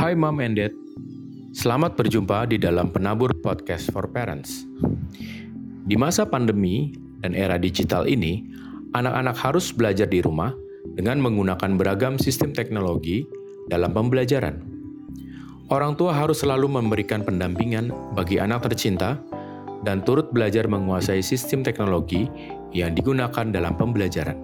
Hai Mom and Dad, selamat berjumpa di dalam Penabur Podcast for Parents. Di masa pandemi dan era digital ini, anak-anak harus belajar di rumah dengan menggunakan beragam sistem teknologi dalam pembelajaran. Orang tua harus selalu memberikan pendampingan bagi anak tercinta dan turut belajar menguasai sistem teknologi yang digunakan dalam pembelajaran.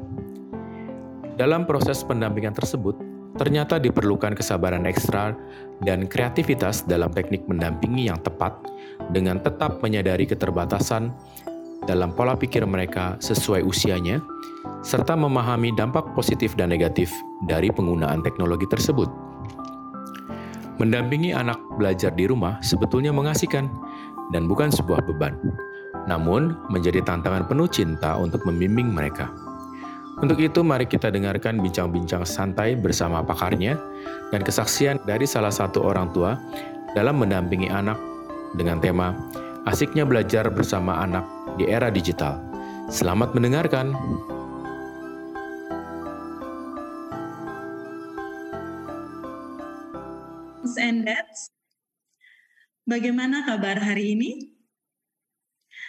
Dalam proses pendampingan tersebut, ternyata diperlukan kesabaran ekstra dan kreativitas dalam teknik mendampingi yang tepat dengan tetap menyadari keterbatasan dalam pola pikir mereka sesuai usianya, serta memahami dampak positif dan negatif dari penggunaan teknologi tersebut. Mendampingi anak belajar di rumah sebetulnya mengasihkan dan bukan sebuah beban, namun menjadi tantangan penuh cinta untuk membimbing mereka. Untuk itu, mari kita dengarkan bincang-bincang santai bersama pakarnya dan kesaksian dari salah satu orang tua dalam mendampingi anak dengan tema Asiknya Belajar Bersama Anak di Era Digital. Selamat mendengarkan. and bagaimana kabar hari ini?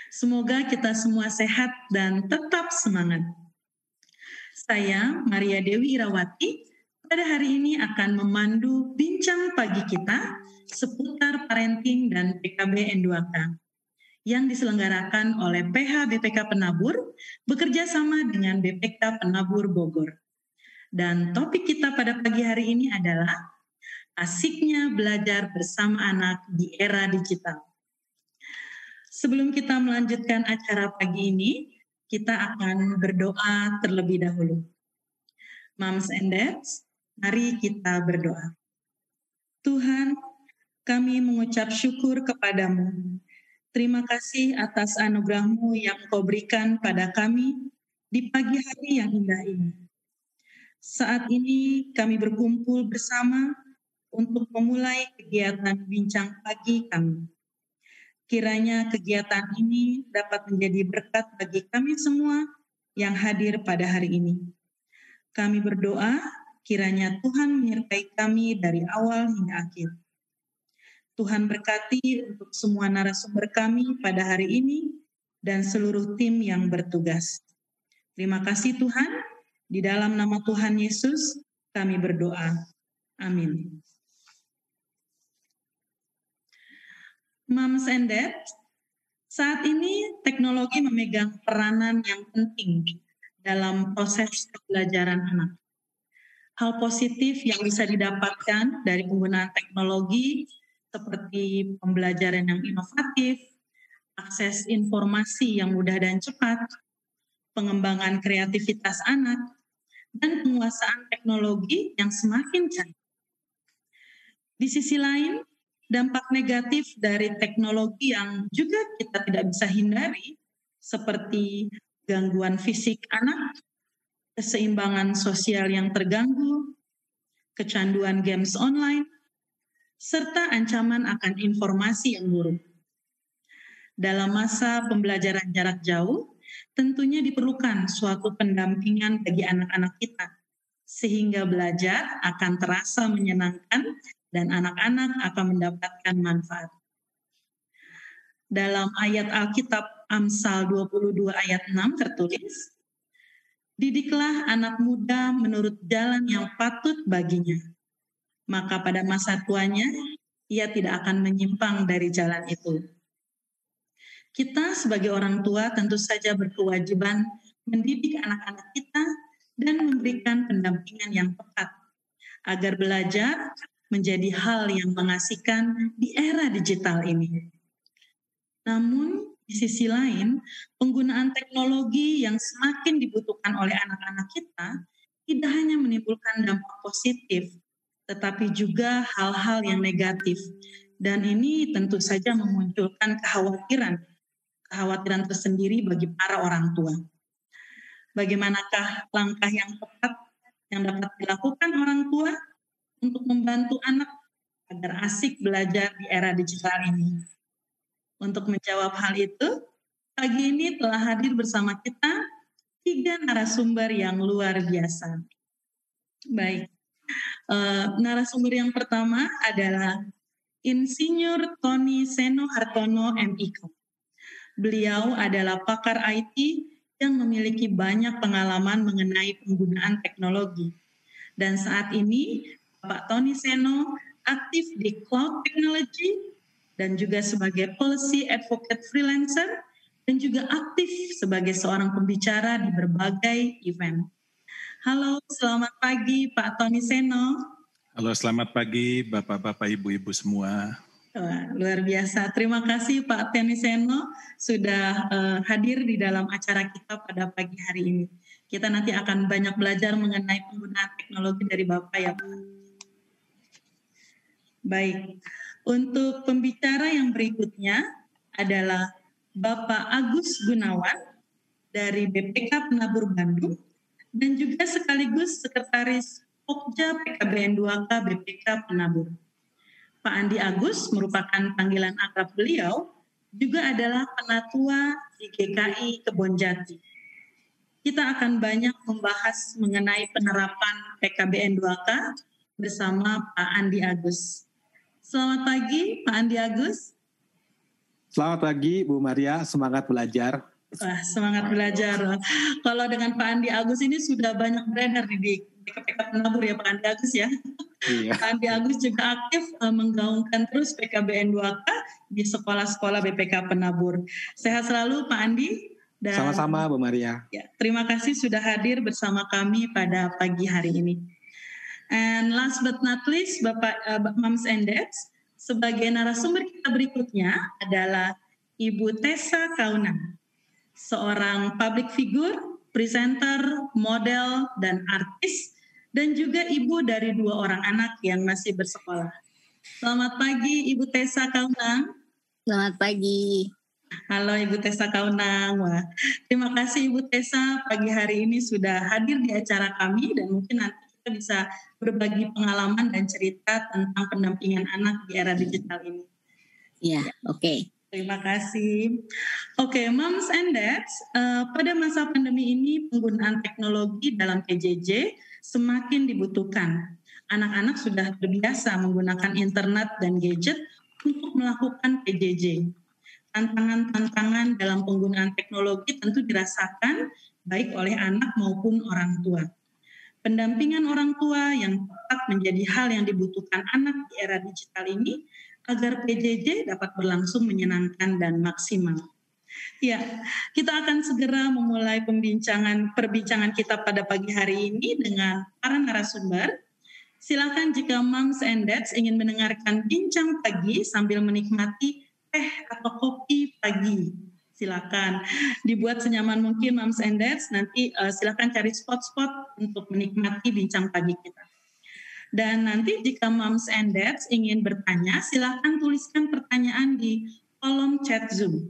Semoga kita semua sehat dan tetap semangat. Saya, Maria Dewi Irawati, pada hari ini akan memandu bincang pagi kita seputar parenting dan PKB N2K yang diselenggarakan oleh PH BPK Penabur bekerja sama dengan BPK Penabur Bogor. Dan topik kita pada pagi hari ini adalah asiknya belajar bersama anak di era digital. Sebelum kita melanjutkan acara pagi ini, kita akan berdoa terlebih dahulu. Moms and dads, mari kita berdoa. Tuhan, kami mengucap syukur kepadamu. Terima kasih atas anugerahmu yang kau berikan pada kami di pagi hari yang indah ini. Saat ini kami berkumpul bersama untuk memulai kegiatan bincang pagi kami. Kiranya kegiatan ini dapat menjadi berkat bagi kami semua yang hadir pada hari ini. Kami berdoa kiranya Tuhan menyertai kami dari awal hingga akhir. Tuhan berkati untuk semua narasumber kami pada hari ini dan seluruh tim yang bertugas. Terima kasih Tuhan. Di dalam nama Tuhan Yesus kami berdoa. Amin. Moms and Dad, saat ini teknologi memegang peranan yang penting dalam proses pembelajaran anak. Hal positif yang bisa didapatkan dari penggunaan teknologi seperti pembelajaran yang inovatif, akses informasi yang mudah dan cepat, pengembangan kreativitas anak, dan penguasaan teknologi yang semakin canggih. Di sisi lain, dampak negatif dari teknologi yang juga kita tidak bisa hindari, seperti gangguan fisik anak, keseimbangan sosial yang terganggu, kecanduan games online, serta ancaman akan informasi yang buruk. Dalam masa pembelajaran jarak jauh, tentunya diperlukan suatu pendampingan bagi anak-anak kita, sehingga belajar akan terasa menyenangkan dan anak-anak akan mendapatkan manfaat. Dalam ayat Alkitab Amsal 22 ayat 6 tertulis, Didiklah anak muda menurut jalan yang patut baginya. Maka pada masa tuanya, ia tidak akan menyimpang dari jalan itu. Kita sebagai orang tua tentu saja berkewajiban mendidik anak-anak kita dan memberikan pendampingan yang tepat agar belajar menjadi hal yang mengasihkan di era digital ini. Namun, di sisi lain, penggunaan teknologi yang semakin dibutuhkan oleh anak-anak kita tidak hanya menimbulkan dampak positif, tetapi juga hal-hal yang negatif. Dan ini tentu saja memunculkan kekhawatiran, kekhawatiran tersendiri bagi para orang tua. Bagaimanakah langkah yang tepat yang dapat dilakukan orang tua untuk membantu anak agar asik belajar di era digital ini. Untuk menjawab hal itu, pagi ini telah hadir bersama kita tiga narasumber yang luar biasa. Baik, Uh, narasumber yang pertama adalah Insinyur Tony Seno Hartono MIK. Beliau adalah pakar IT yang memiliki banyak pengalaman mengenai penggunaan teknologi. Dan saat ini Pak Tony Seno aktif di cloud technology dan juga sebagai policy advocate freelancer dan juga aktif sebagai seorang pembicara di berbagai event. Halo, selamat pagi Pak Tony Seno. Halo, selamat pagi Bapak-bapak, Ibu-ibu semua. Wah, luar biasa. Terima kasih Pak Tony Seno sudah uh, hadir di dalam acara kita pada pagi hari ini. Kita nanti akan banyak belajar mengenai penggunaan teknologi dari Bapak ya Pak. Baik, untuk pembicara yang berikutnya adalah Bapak Agus Gunawan dari BPK Penabur Bandung dan juga sekaligus Sekretaris Pokja PKBN 2K BPK Penabur. Pak Andi Agus merupakan panggilan akrab beliau, juga adalah penatua di GKI Kebonjati. Kita akan banyak membahas mengenai penerapan PKBN 2K bersama Pak Andi Agus. Selamat pagi Pak Andi Agus. Selamat pagi Bu Maria, semangat belajar. Wah, semangat belajar. Kalau dengan Pak Andi Agus ini sudah banyak beredar di PKPK Penabur ya Pak Andi Agus ya. Iya. Pak Andi Agus juga aktif uh, menggaungkan terus PKBN 2K di sekolah-sekolah BPK Penabur. Sehat selalu Pak Andi. Sama-sama Bu Maria. Ya, terima kasih sudah hadir bersama kami pada pagi hari ini. And last but not least, Bapak uh, Mams and Dads, sebagai narasumber kita berikutnya adalah Ibu Tessa Kaunan, seorang public figure, presenter, model, dan artis dan juga ibu dari dua orang anak yang masih bersekolah. Selamat pagi Ibu Tessa Kaunang. Selamat pagi. Halo Ibu Tessa Kaunang. Wah, terima kasih Ibu Tessa pagi hari ini sudah hadir di acara kami dan mungkin nanti bisa berbagi pengalaman dan cerita tentang pendampingan anak di era digital ini. Iya, oke. Okay. Terima kasih. Oke, okay, moms and dads, uh, pada masa pandemi ini penggunaan teknologi dalam PJJ semakin dibutuhkan. Anak-anak sudah terbiasa menggunakan internet dan gadget untuk melakukan PJJ. Tantangan-tantangan dalam penggunaan teknologi tentu dirasakan baik oleh anak maupun orang tua. Pendampingan orang tua yang tepat menjadi hal yang dibutuhkan anak di era digital ini agar PJJ dapat berlangsung menyenangkan dan maksimal. Ya, kita akan segera memulai pembincangan perbincangan kita pada pagi hari ini dengan para narasumber. Silakan jika moms and dads ingin mendengarkan bincang pagi sambil menikmati teh atau kopi pagi. Silakan dibuat senyaman mungkin moms and dads. Nanti uh, silakan cari spot-spot untuk menikmati bincang pagi kita. Dan nanti jika moms and dads ingin bertanya, silahkan tuliskan pertanyaan di kolom chat Zoom.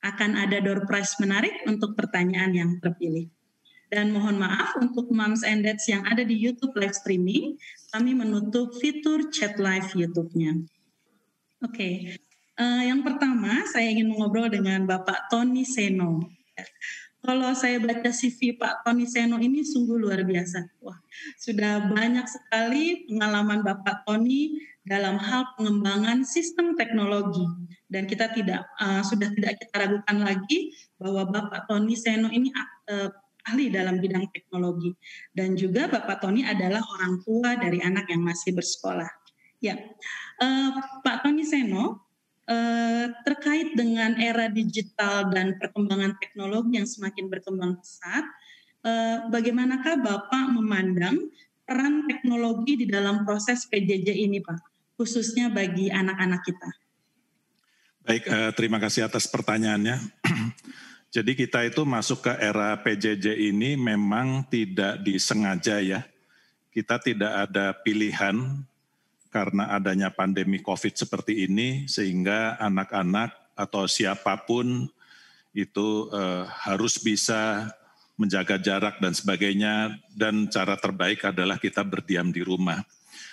Akan ada door prize menarik untuk pertanyaan yang terpilih. Dan mohon maaf untuk moms and dads yang ada di YouTube live streaming, kami menutup fitur chat live YouTube-nya. Oke, okay. Uh, yang pertama saya ingin mengobrol dengan Bapak Tony Seno. Kalau saya baca CV Pak Tony Seno ini sungguh luar biasa. Wah, sudah banyak sekali pengalaman Bapak Tony dalam hal pengembangan sistem teknologi dan kita tidak uh, sudah tidak kita ragukan lagi bahwa Bapak Tony Seno ini uh, ahli dalam bidang teknologi dan juga Bapak Tony adalah orang tua dari anak yang masih bersekolah. Ya, uh, Pak Tony Seno terkait dengan era digital dan perkembangan teknologi yang semakin berkembang pesat, eh, bagaimanakah Bapak memandang peran teknologi di dalam proses PJJ ini, Pak, khususnya bagi anak-anak kita? Baik, eh, terima kasih atas pertanyaannya. Jadi kita itu masuk ke era PJJ ini memang tidak disengaja ya. Kita tidak ada pilihan karena adanya pandemi COVID seperti ini, sehingga anak-anak atau siapa pun itu eh, harus bisa menjaga jarak dan sebagainya. Dan cara terbaik adalah kita berdiam di rumah.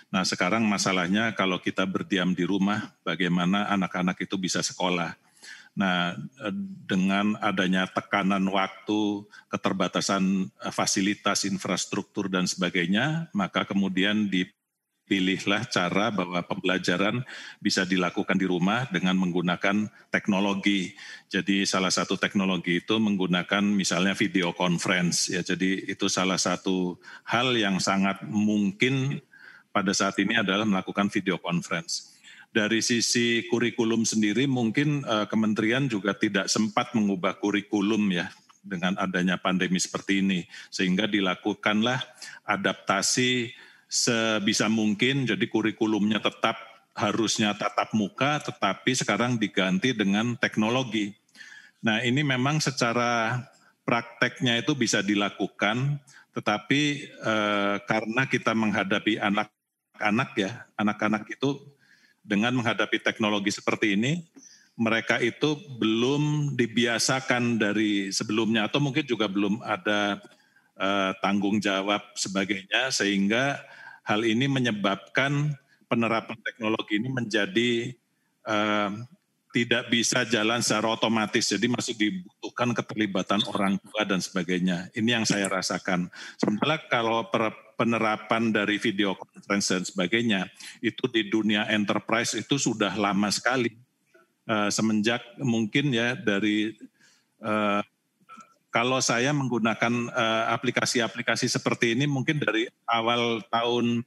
Nah, sekarang masalahnya kalau kita berdiam di rumah, bagaimana anak-anak itu bisa sekolah? Nah, eh, dengan adanya tekanan waktu, keterbatasan eh, fasilitas, infrastruktur, dan sebagainya, maka kemudian dipilihlah cara bahwa pembelajaran bisa dilakukan di rumah dengan menggunakan teknologi. Jadi salah satu teknologi itu menggunakan misalnya video conference. Ya, jadi itu salah satu hal yang sangat mungkin pada saat ini adalah melakukan video conference dari sisi kurikulum sendiri mungkin uh, kementerian juga tidak sempat mengubah kurikulum ya dengan adanya pandemi seperti ini sehingga dilakukanlah adaptasi sebisa mungkin jadi kurikulumnya tetap harusnya tatap muka tetapi sekarang diganti dengan teknologi. Nah, ini memang secara prakteknya itu bisa dilakukan tetapi eh, karena kita menghadapi anak-anak ya, anak-anak itu dengan menghadapi teknologi seperti ini, mereka itu belum dibiasakan dari sebelumnya atau mungkin juga belum ada uh, tanggung jawab sebagainya sehingga hal ini menyebabkan penerapan teknologi ini menjadi uh, tidak bisa jalan secara otomatis, jadi masih dibutuhkan keterlibatan orang tua dan sebagainya. Ini yang saya rasakan. Sementara kalau penerapan dari video conference dan sebagainya itu di dunia enterprise itu sudah lama sekali uh, semenjak mungkin ya dari uh, kalau saya menggunakan eh, aplikasi-aplikasi seperti ini mungkin dari awal tahun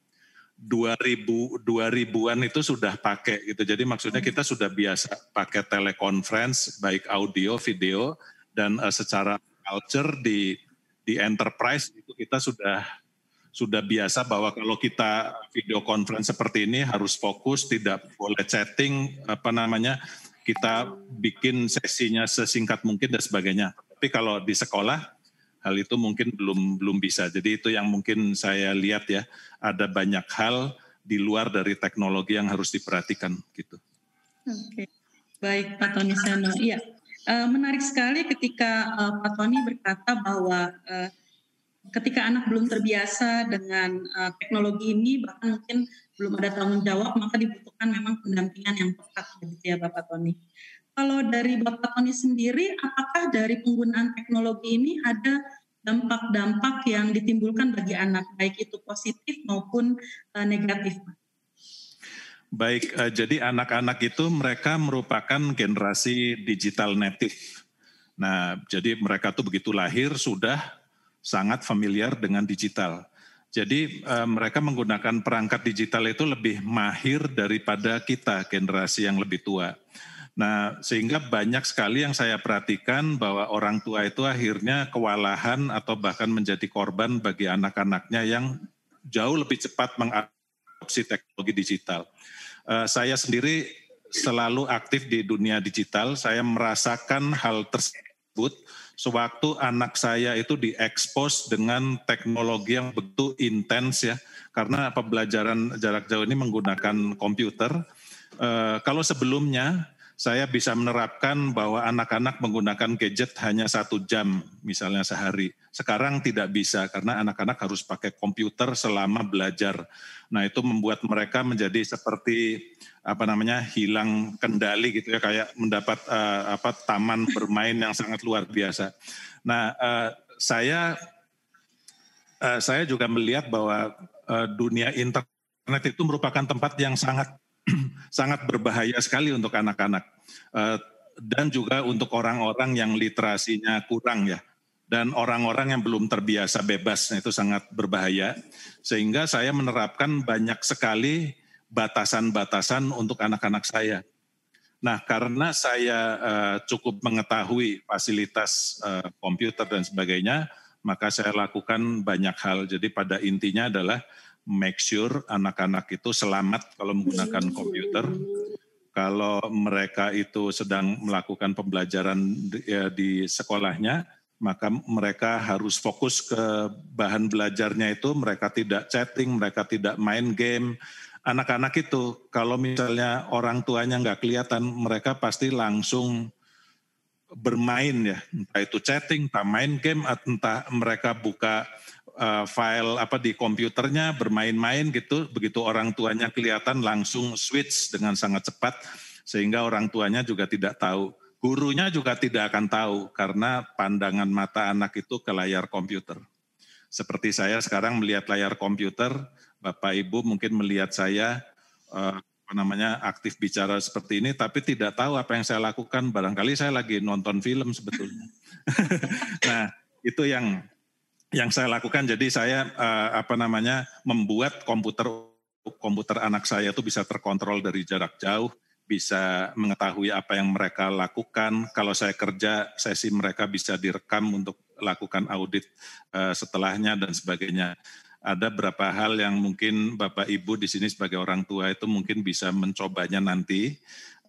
2000 2000-an itu sudah pakai gitu. Jadi maksudnya kita sudah biasa pakai teleconference baik audio, video dan uh, secara culture di di enterprise itu kita sudah sudah biasa bahwa kalau kita video conference seperti ini harus fokus, tidak boleh chatting, apa namanya, kita bikin sesinya sesingkat mungkin dan sebagainya. Tapi kalau di sekolah hal itu mungkin belum belum bisa. Jadi itu yang mungkin saya lihat ya, ada banyak hal di luar dari teknologi yang harus diperhatikan gitu. Oke, baik Pak Tony Seno. Iya, uh, menarik sekali ketika uh, Pak Tony berkata bahwa uh, ketika anak belum terbiasa dengan teknologi ini bahkan mungkin belum ada tanggung jawab maka dibutuhkan memang pendampingan yang tepat begitu ya Bapak Tony. Kalau dari Bapak Tony sendiri apakah dari penggunaan teknologi ini ada dampak-dampak yang ditimbulkan bagi anak baik itu positif maupun uh, negatif Baik, uh, jadi anak-anak itu mereka merupakan generasi digital native. Nah, jadi mereka tuh begitu lahir sudah sangat familiar dengan digital. Jadi uh, mereka menggunakan perangkat digital itu lebih mahir daripada kita generasi yang lebih tua. Nah, sehingga banyak sekali yang saya perhatikan bahwa orang tua itu akhirnya kewalahan atau bahkan menjadi korban bagi anak-anaknya yang jauh lebih cepat mengadopsi teknologi digital. Uh, saya sendiri selalu aktif di dunia digital, saya merasakan hal tersebut sewaktu anak saya itu diekspos dengan teknologi yang begitu intens ya, karena pembelajaran jarak jauh ini menggunakan komputer. Uh, kalau sebelumnya saya bisa menerapkan bahwa anak-anak menggunakan gadget hanya satu jam misalnya sehari. Sekarang tidak bisa karena anak-anak harus pakai komputer selama belajar. Nah itu membuat mereka menjadi seperti apa namanya hilang kendali gitu ya kayak mendapat uh, apa taman bermain yang sangat luar biasa. Nah uh, saya uh, saya juga melihat bahwa uh, dunia internet itu merupakan tempat yang sangat sangat berbahaya sekali untuk anak-anak uh, dan juga untuk orang-orang yang literasinya kurang ya dan orang-orang yang belum terbiasa bebas nah itu sangat berbahaya sehingga saya menerapkan banyak sekali batasan-batasan untuk anak-anak saya. Nah, karena saya uh, cukup mengetahui fasilitas uh, komputer dan sebagainya, maka saya lakukan banyak hal. Jadi pada intinya adalah make sure anak-anak itu selamat kalau menggunakan komputer. Kalau mereka itu sedang melakukan pembelajaran di, ya, di sekolahnya, maka mereka harus fokus ke bahan belajarnya itu. Mereka tidak chatting, mereka tidak main game, anak-anak itu kalau misalnya orang tuanya nggak kelihatan, mereka pasti langsung bermain ya, entah itu chatting, entah main game, entah mereka buka uh, file apa di komputernya bermain-main gitu, begitu orang tuanya kelihatan langsung switch dengan sangat cepat sehingga orang tuanya juga tidak tahu. gurunya juga tidak akan tahu karena pandangan mata anak itu ke layar komputer. Seperti saya sekarang melihat layar komputer, Bapak Ibu mungkin melihat saya eh, apa namanya aktif bicara seperti ini, tapi tidak tahu apa yang saya lakukan. Barangkali saya lagi nonton film sebetulnya. nah itu yang yang saya lakukan. Jadi saya eh, apa namanya membuat komputer komputer anak saya itu bisa terkontrol dari jarak jauh bisa mengetahui apa yang mereka lakukan. Kalau saya kerja, sesi mereka bisa direkam untuk lakukan audit uh, setelahnya dan sebagainya. Ada beberapa hal yang mungkin Bapak Ibu di sini sebagai orang tua itu mungkin bisa mencobanya nanti.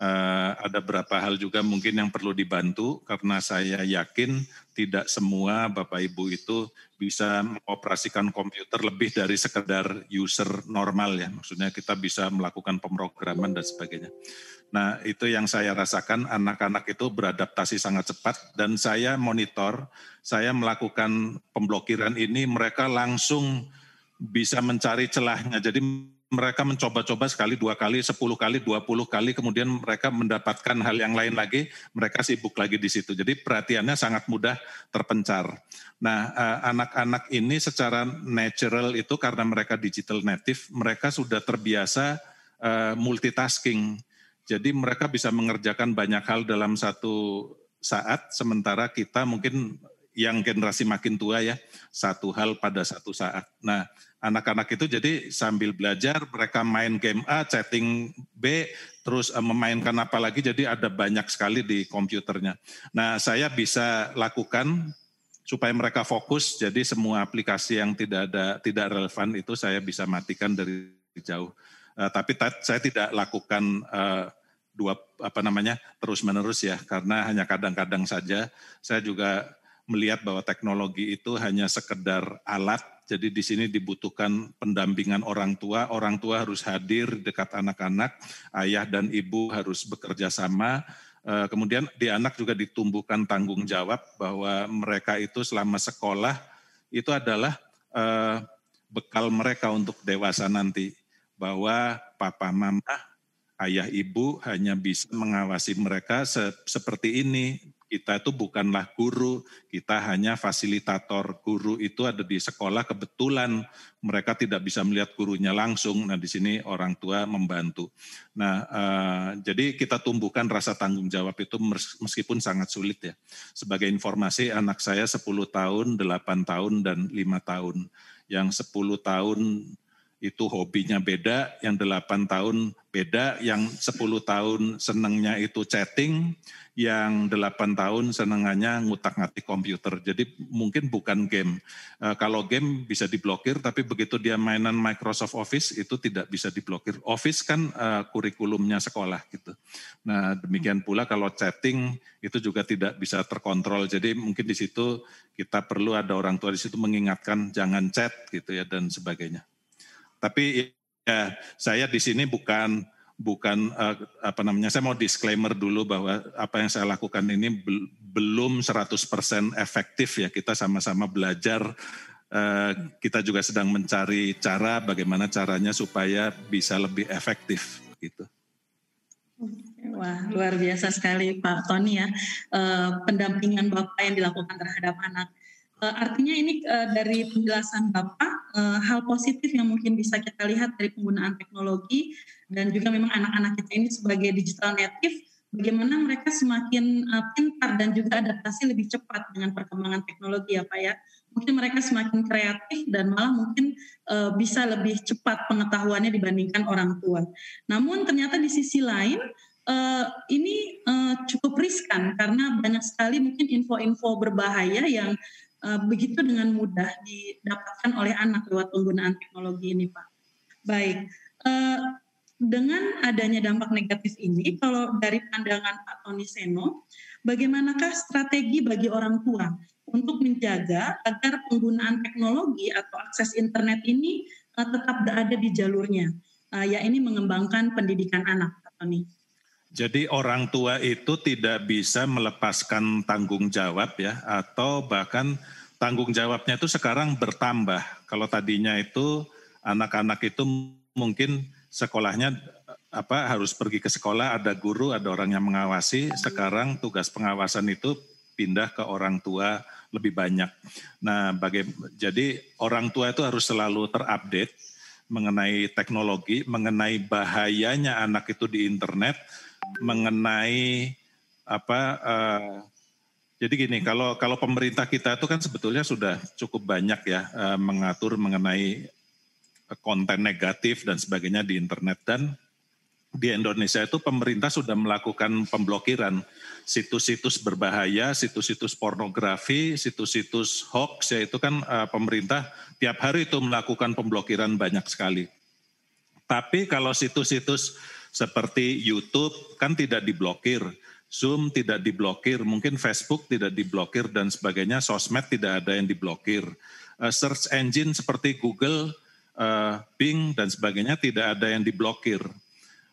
Uh, ada beberapa hal juga mungkin yang perlu dibantu karena saya yakin tidak semua Bapak Ibu itu bisa mengoperasikan komputer lebih dari sekedar user normal ya. Maksudnya kita bisa melakukan pemrograman dan sebagainya. Nah itu yang saya rasakan anak-anak itu beradaptasi sangat cepat dan saya monitor, saya melakukan pemblokiran ini mereka langsung bisa mencari celahnya. Jadi mereka mencoba-coba sekali, dua kali, sepuluh kali, dua puluh kali, kemudian mereka mendapatkan hal yang lain lagi, mereka sibuk lagi di situ. Jadi perhatiannya sangat mudah terpencar. Nah, eh, anak-anak ini secara natural itu karena mereka digital native, mereka sudah terbiasa eh, multitasking. Jadi mereka bisa mengerjakan banyak hal dalam satu saat, sementara kita mungkin yang generasi makin tua ya, satu hal pada satu saat. Nah, anak-anak itu jadi sambil belajar mereka main game A, chatting B, terus uh, memainkan apa lagi jadi ada banyak sekali di komputernya. Nah, saya bisa lakukan supaya mereka fokus jadi semua aplikasi yang tidak ada tidak relevan itu saya bisa matikan dari jauh. Uh, tapi saya tidak lakukan uh, dua apa namanya terus-menerus ya karena hanya kadang-kadang saja saya juga melihat bahwa teknologi itu hanya sekedar alat jadi di sini dibutuhkan pendampingan orang tua. Orang tua harus hadir dekat anak-anak, ayah dan ibu harus bekerja sama. Eh, kemudian di anak juga ditumbuhkan tanggung jawab bahwa mereka itu selama sekolah itu adalah eh, bekal mereka untuk dewasa nanti. Bahwa papa mama, ayah ibu hanya bisa mengawasi mereka seperti ini kita itu bukanlah guru, kita hanya fasilitator. Guru itu ada di sekolah kebetulan mereka tidak bisa melihat gurunya langsung. Nah, di sini orang tua membantu. Nah, uh, jadi kita tumbuhkan rasa tanggung jawab itu meskipun sangat sulit ya. Sebagai informasi anak saya 10 tahun, 8 tahun dan 5 tahun. Yang 10 tahun itu hobinya beda, yang 8 tahun beda, yang 10 tahun senangnya itu chatting, yang 8 tahun senangannya ngutak-ngatik komputer. Jadi mungkin bukan game. E, kalau game bisa diblokir, tapi begitu dia mainan Microsoft Office itu tidak bisa diblokir. Office kan e, kurikulumnya sekolah gitu. Nah demikian pula kalau chatting itu juga tidak bisa terkontrol. Jadi mungkin di situ kita perlu ada orang tua di situ mengingatkan jangan chat gitu ya dan sebagainya. Tapi ya saya di sini bukan bukan uh, apa namanya saya mau disclaimer dulu bahwa apa yang saya lakukan ini bel belum 100% efektif ya kita sama-sama belajar uh, kita juga sedang mencari cara bagaimana caranya supaya bisa lebih efektif gitu. Wah luar biasa sekali Pak Tony ya uh, pendampingan Bapak yang dilakukan terhadap anak. Uh, artinya ini uh, dari penjelasan Bapak uh, hal positif yang mungkin bisa kita lihat dari penggunaan teknologi dan juga memang anak-anak kita ini sebagai digital native bagaimana mereka semakin pintar dan juga adaptasi lebih cepat dengan perkembangan teknologi ya Pak ya. Mungkin mereka semakin kreatif dan malah mungkin bisa lebih cepat pengetahuannya dibandingkan orang tua. Namun ternyata di sisi lain uh, ini uh, cukup riskan karena banyak sekali mungkin info-info berbahaya yang begitu dengan mudah didapatkan oleh anak lewat penggunaan teknologi ini Pak. Baik, uh, dengan adanya dampak negatif ini, kalau dari pandangan Pak Tony Seno, bagaimanakah strategi bagi orang tua untuk menjaga agar penggunaan teknologi atau akses internet ini uh, tetap berada di jalurnya, ya ini mengembangkan pendidikan anak, Pak Tony? Jadi orang tua itu tidak bisa melepaskan tanggung jawab ya, atau bahkan tanggung jawabnya itu sekarang bertambah. Kalau tadinya itu anak-anak itu mungkin sekolahnya apa harus pergi ke sekolah, ada guru, ada orang yang mengawasi. Sekarang tugas pengawasan itu pindah ke orang tua lebih banyak. Nah, baga- jadi orang tua itu harus selalu terupdate mengenai teknologi, mengenai bahayanya anak itu di internet, mengenai apa uh, jadi gini, kalau kalau pemerintah kita itu kan sebetulnya sudah cukup banyak ya uh, mengatur mengenai konten negatif dan sebagainya di internet dan di Indonesia itu pemerintah sudah melakukan pemblokiran situs-situs berbahaya, situs-situs pornografi, situs-situs hoax, ya itu kan uh, pemerintah tiap hari itu melakukan pemblokiran banyak sekali. Tapi kalau situs-situs seperti YouTube kan tidak diblokir, Zoom tidak diblokir, mungkin Facebook tidak diblokir dan sebagainya, sosmed tidak ada yang diblokir. Uh, search engine seperti Google, uh, Bing dan sebagainya tidak ada yang diblokir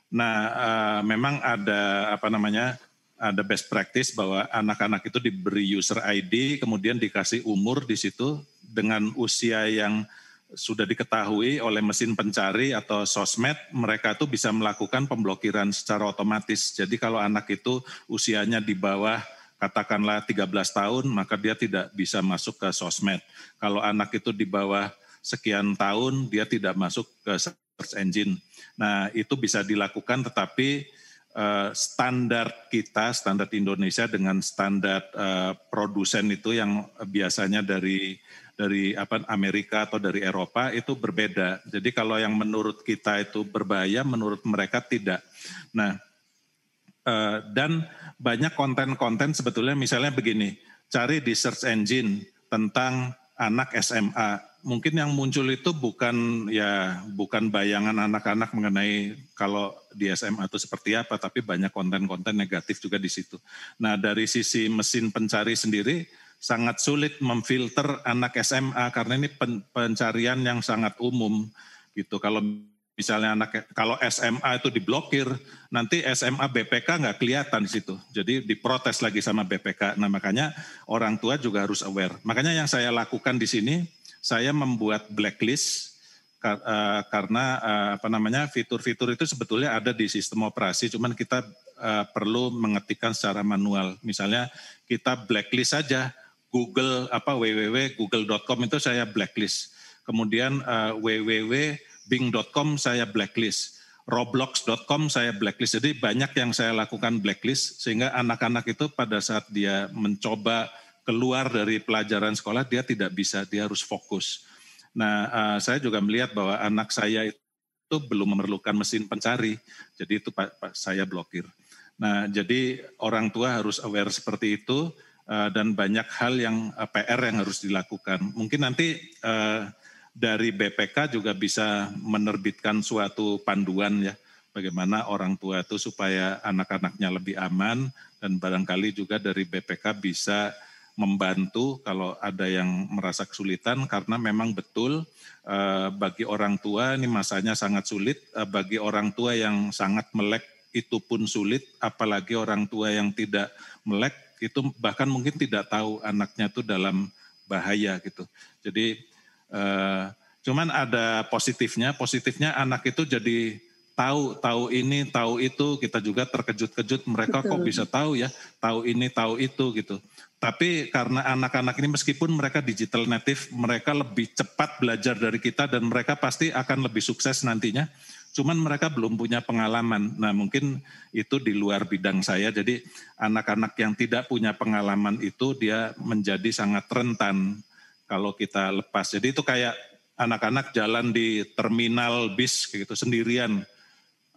Nah, uh, memang ada apa namanya ada best practice bahwa anak-anak itu diberi user ID, kemudian dikasih umur di situ dengan usia yang sudah diketahui oleh mesin pencari atau sosmed, mereka itu bisa melakukan pemblokiran secara otomatis. Jadi kalau anak itu usianya di bawah katakanlah 13 tahun, maka dia tidak bisa masuk ke sosmed. Kalau anak itu di bawah sekian tahun, dia tidak masuk ke search engine. Nah, itu bisa dilakukan tetapi uh, standar kita, standar Indonesia dengan standar uh, produsen itu yang biasanya dari dari apa Amerika atau dari Eropa itu berbeda. Jadi kalau yang menurut kita itu berbahaya, menurut mereka tidak. Nah, uh, dan banyak konten-konten sebetulnya misalnya begini, cari di search engine tentang anak SMA mungkin yang muncul itu bukan ya bukan bayangan anak-anak mengenai kalau di SMA itu seperti apa, tapi banyak konten-konten negatif juga di situ. Nah dari sisi mesin pencari sendiri sangat sulit memfilter anak SMA karena ini pencarian yang sangat umum gitu. Kalau misalnya anak kalau SMA itu diblokir, nanti SMA BPK nggak kelihatan di situ. Jadi diprotes lagi sama BPK. Nah makanya orang tua juga harus aware. Makanya yang saya lakukan di sini saya membuat blacklist uh, karena uh, apa namanya fitur-fitur itu sebetulnya ada di sistem operasi, cuman kita uh, perlu mengetikkan secara manual. Misalnya kita blacklist saja Google apa www.google.com itu saya blacklist. Kemudian uh, www.bing.com saya blacklist. Roblox.com saya blacklist. Jadi banyak yang saya lakukan blacklist sehingga anak-anak itu pada saat dia mencoba keluar dari pelajaran sekolah dia tidak bisa, dia harus fokus. Nah, uh, saya juga melihat bahwa anak saya itu belum memerlukan mesin pencari, jadi itu pak, saya blokir. Nah, jadi orang tua harus aware seperti itu dan banyak hal yang eh, PR yang harus dilakukan. Mungkin nanti uh, dari BPK juga bisa menerbitkan suatu panduan ya, bagaimana orang tua itu supaya anak-anaknya lebih aman dan barangkali juga dari BPK bisa membantu kalau ada yang merasa kesulitan karena memang betul bagi orang tua ini masanya sangat sulit, bagi orang tua yang sangat melek itu pun sulit, apalagi orang tua yang tidak melek itu bahkan mungkin tidak tahu anaknya itu dalam bahaya gitu. Jadi uh, cuman ada positifnya, positifnya anak itu jadi tahu tahu ini tahu itu kita juga terkejut-kejut mereka Betul. kok bisa tahu ya tahu ini tahu itu gitu tapi karena anak-anak ini meskipun mereka digital native, mereka lebih cepat belajar dari kita dan mereka pasti akan lebih sukses nantinya. Cuman mereka belum punya pengalaman. Nah mungkin itu di luar bidang saya. Jadi anak-anak yang tidak punya pengalaman itu dia menjadi sangat rentan kalau kita lepas. Jadi itu kayak anak-anak jalan di terminal bis gitu sendirian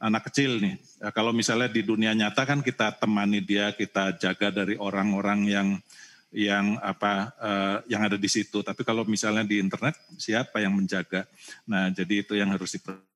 anak kecil nih. Ya, kalau misalnya di dunia nyata kan kita temani dia, kita jaga dari orang-orang yang yang apa uh, yang ada di situ. Tapi kalau misalnya di internet siapa yang menjaga? Nah, jadi itu yang harus diperhatikan.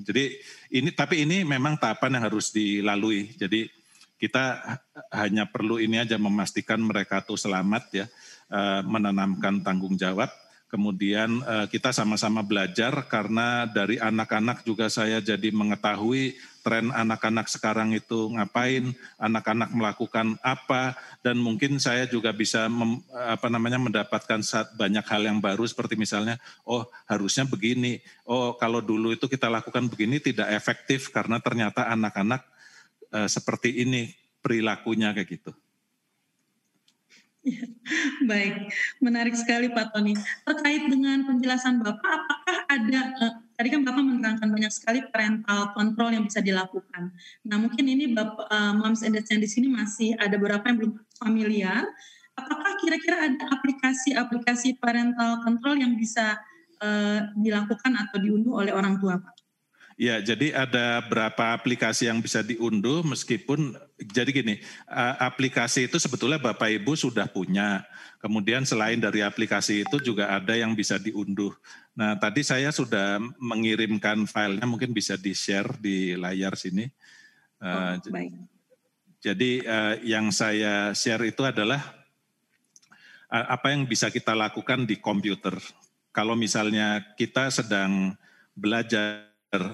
Jadi ini tapi ini memang tahapan yang harus dilalui. Jadi kita hanya perlu ini aja memastikan mereka tuh selamat ya, uh, menanamkan tanggung jawab Kemudian uh, kita sama-sama belajar karena dari anak-anak juga saya jadi mengetahui tren anak-anak sekarang itu ngapain, anak-anak melakukan apa, dan mungkin saya juga bisa mem, apa namanya mendapatkan banyak hal yang baru seperti misalnya, oh harusnya begini, oh kalau dulu itu kita lakukan begini tidak efektif karena ternyata anak-anak uh, seperti ini perilakunya kayak gitu. Baik, menarik sekali Pak Tony. Terkait dengan penjelasan Bapak, apakah ada uh, tadi kan Bapak menerangkan banyak sekali parental control yang bisa dilakukan. Nah, mungkin ini Bapak uh, Moms and Dads yang di sini masih ada beberapa yang belum familiar. Apakah kira-kira ada aplikasi-aplikasi parental control yang bisa uh, dilakukan atau diunduh oleh orang tua, Pak? Ya, jadi ada berapa aplikasi yang bisa diunduh meskipun jadi gini, aplikasi itu sebetulnya Bapak Ibu sudah punya. Kemudian selain dari aplikasi itu juga ada yang bisa diunduh. Nah, tadi saya sudah mengirimkan filenya mungkin bisa di-share di layar sini. Oh, baik. Jadi yang saya share itu adalah apa yang bisa kita lakukan di komputer. Kalau misalnya kita sedang belajar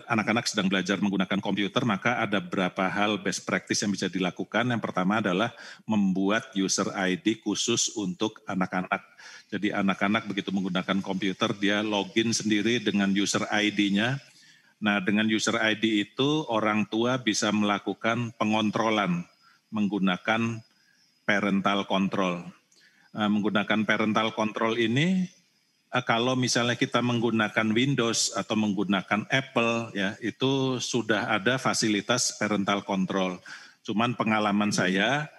anak-anak sedang belajar menggunakan komputer, maka ada beberapa hal best practice yang bisa dilakukan. Yang pertama adalah membuat user ID khusus untuk anak-anak. Jadi anak-anak begitu menggunakan komputer, dia login sendiri dengan user ID-nya. Nah, dengan user ID itu orang tua bisa melakukan pengontrolan menggunakan parental control. Nah, menggunakan parental control ini Eh, kalau misalnya kita menggunakan Windows atau menggunakan Apple ya itu sudah ada fasilitas parental control. Cuman pengalaman saya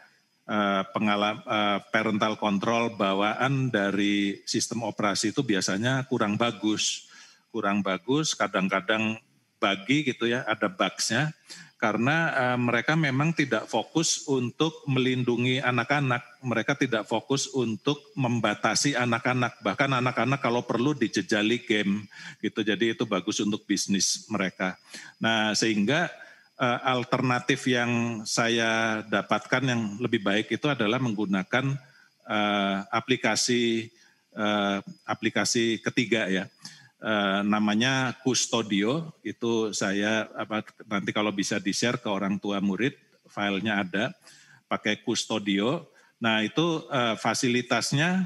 uh, pengalam, uh, parental control bawaan dari sistem operasi itu biasanya kurang bagus, kurang bagus. Kadang-kadang bagi gitu ya ada bugsnya karena uh, mereka memang tidak fokus untuk melindungi anak-anak, mereka tidak fokus untuk membatasi anak-anak, bahkan anak-anak kalau perlu dijejali game gitu. Jadi itu bagus untuk bisnis mereka. Nah, sehingga uh, alternatif yang saya dapatkan yang lebih baik itu adalah menggunakan uh, aplikasi uh, aplikasi ketiga ya. Eh, namanya Custodio. Itu saya apa nanti kalau bisa di share ke orang tua murid filenya ada pakai Custodio. Nah itu uh, fasilitasnya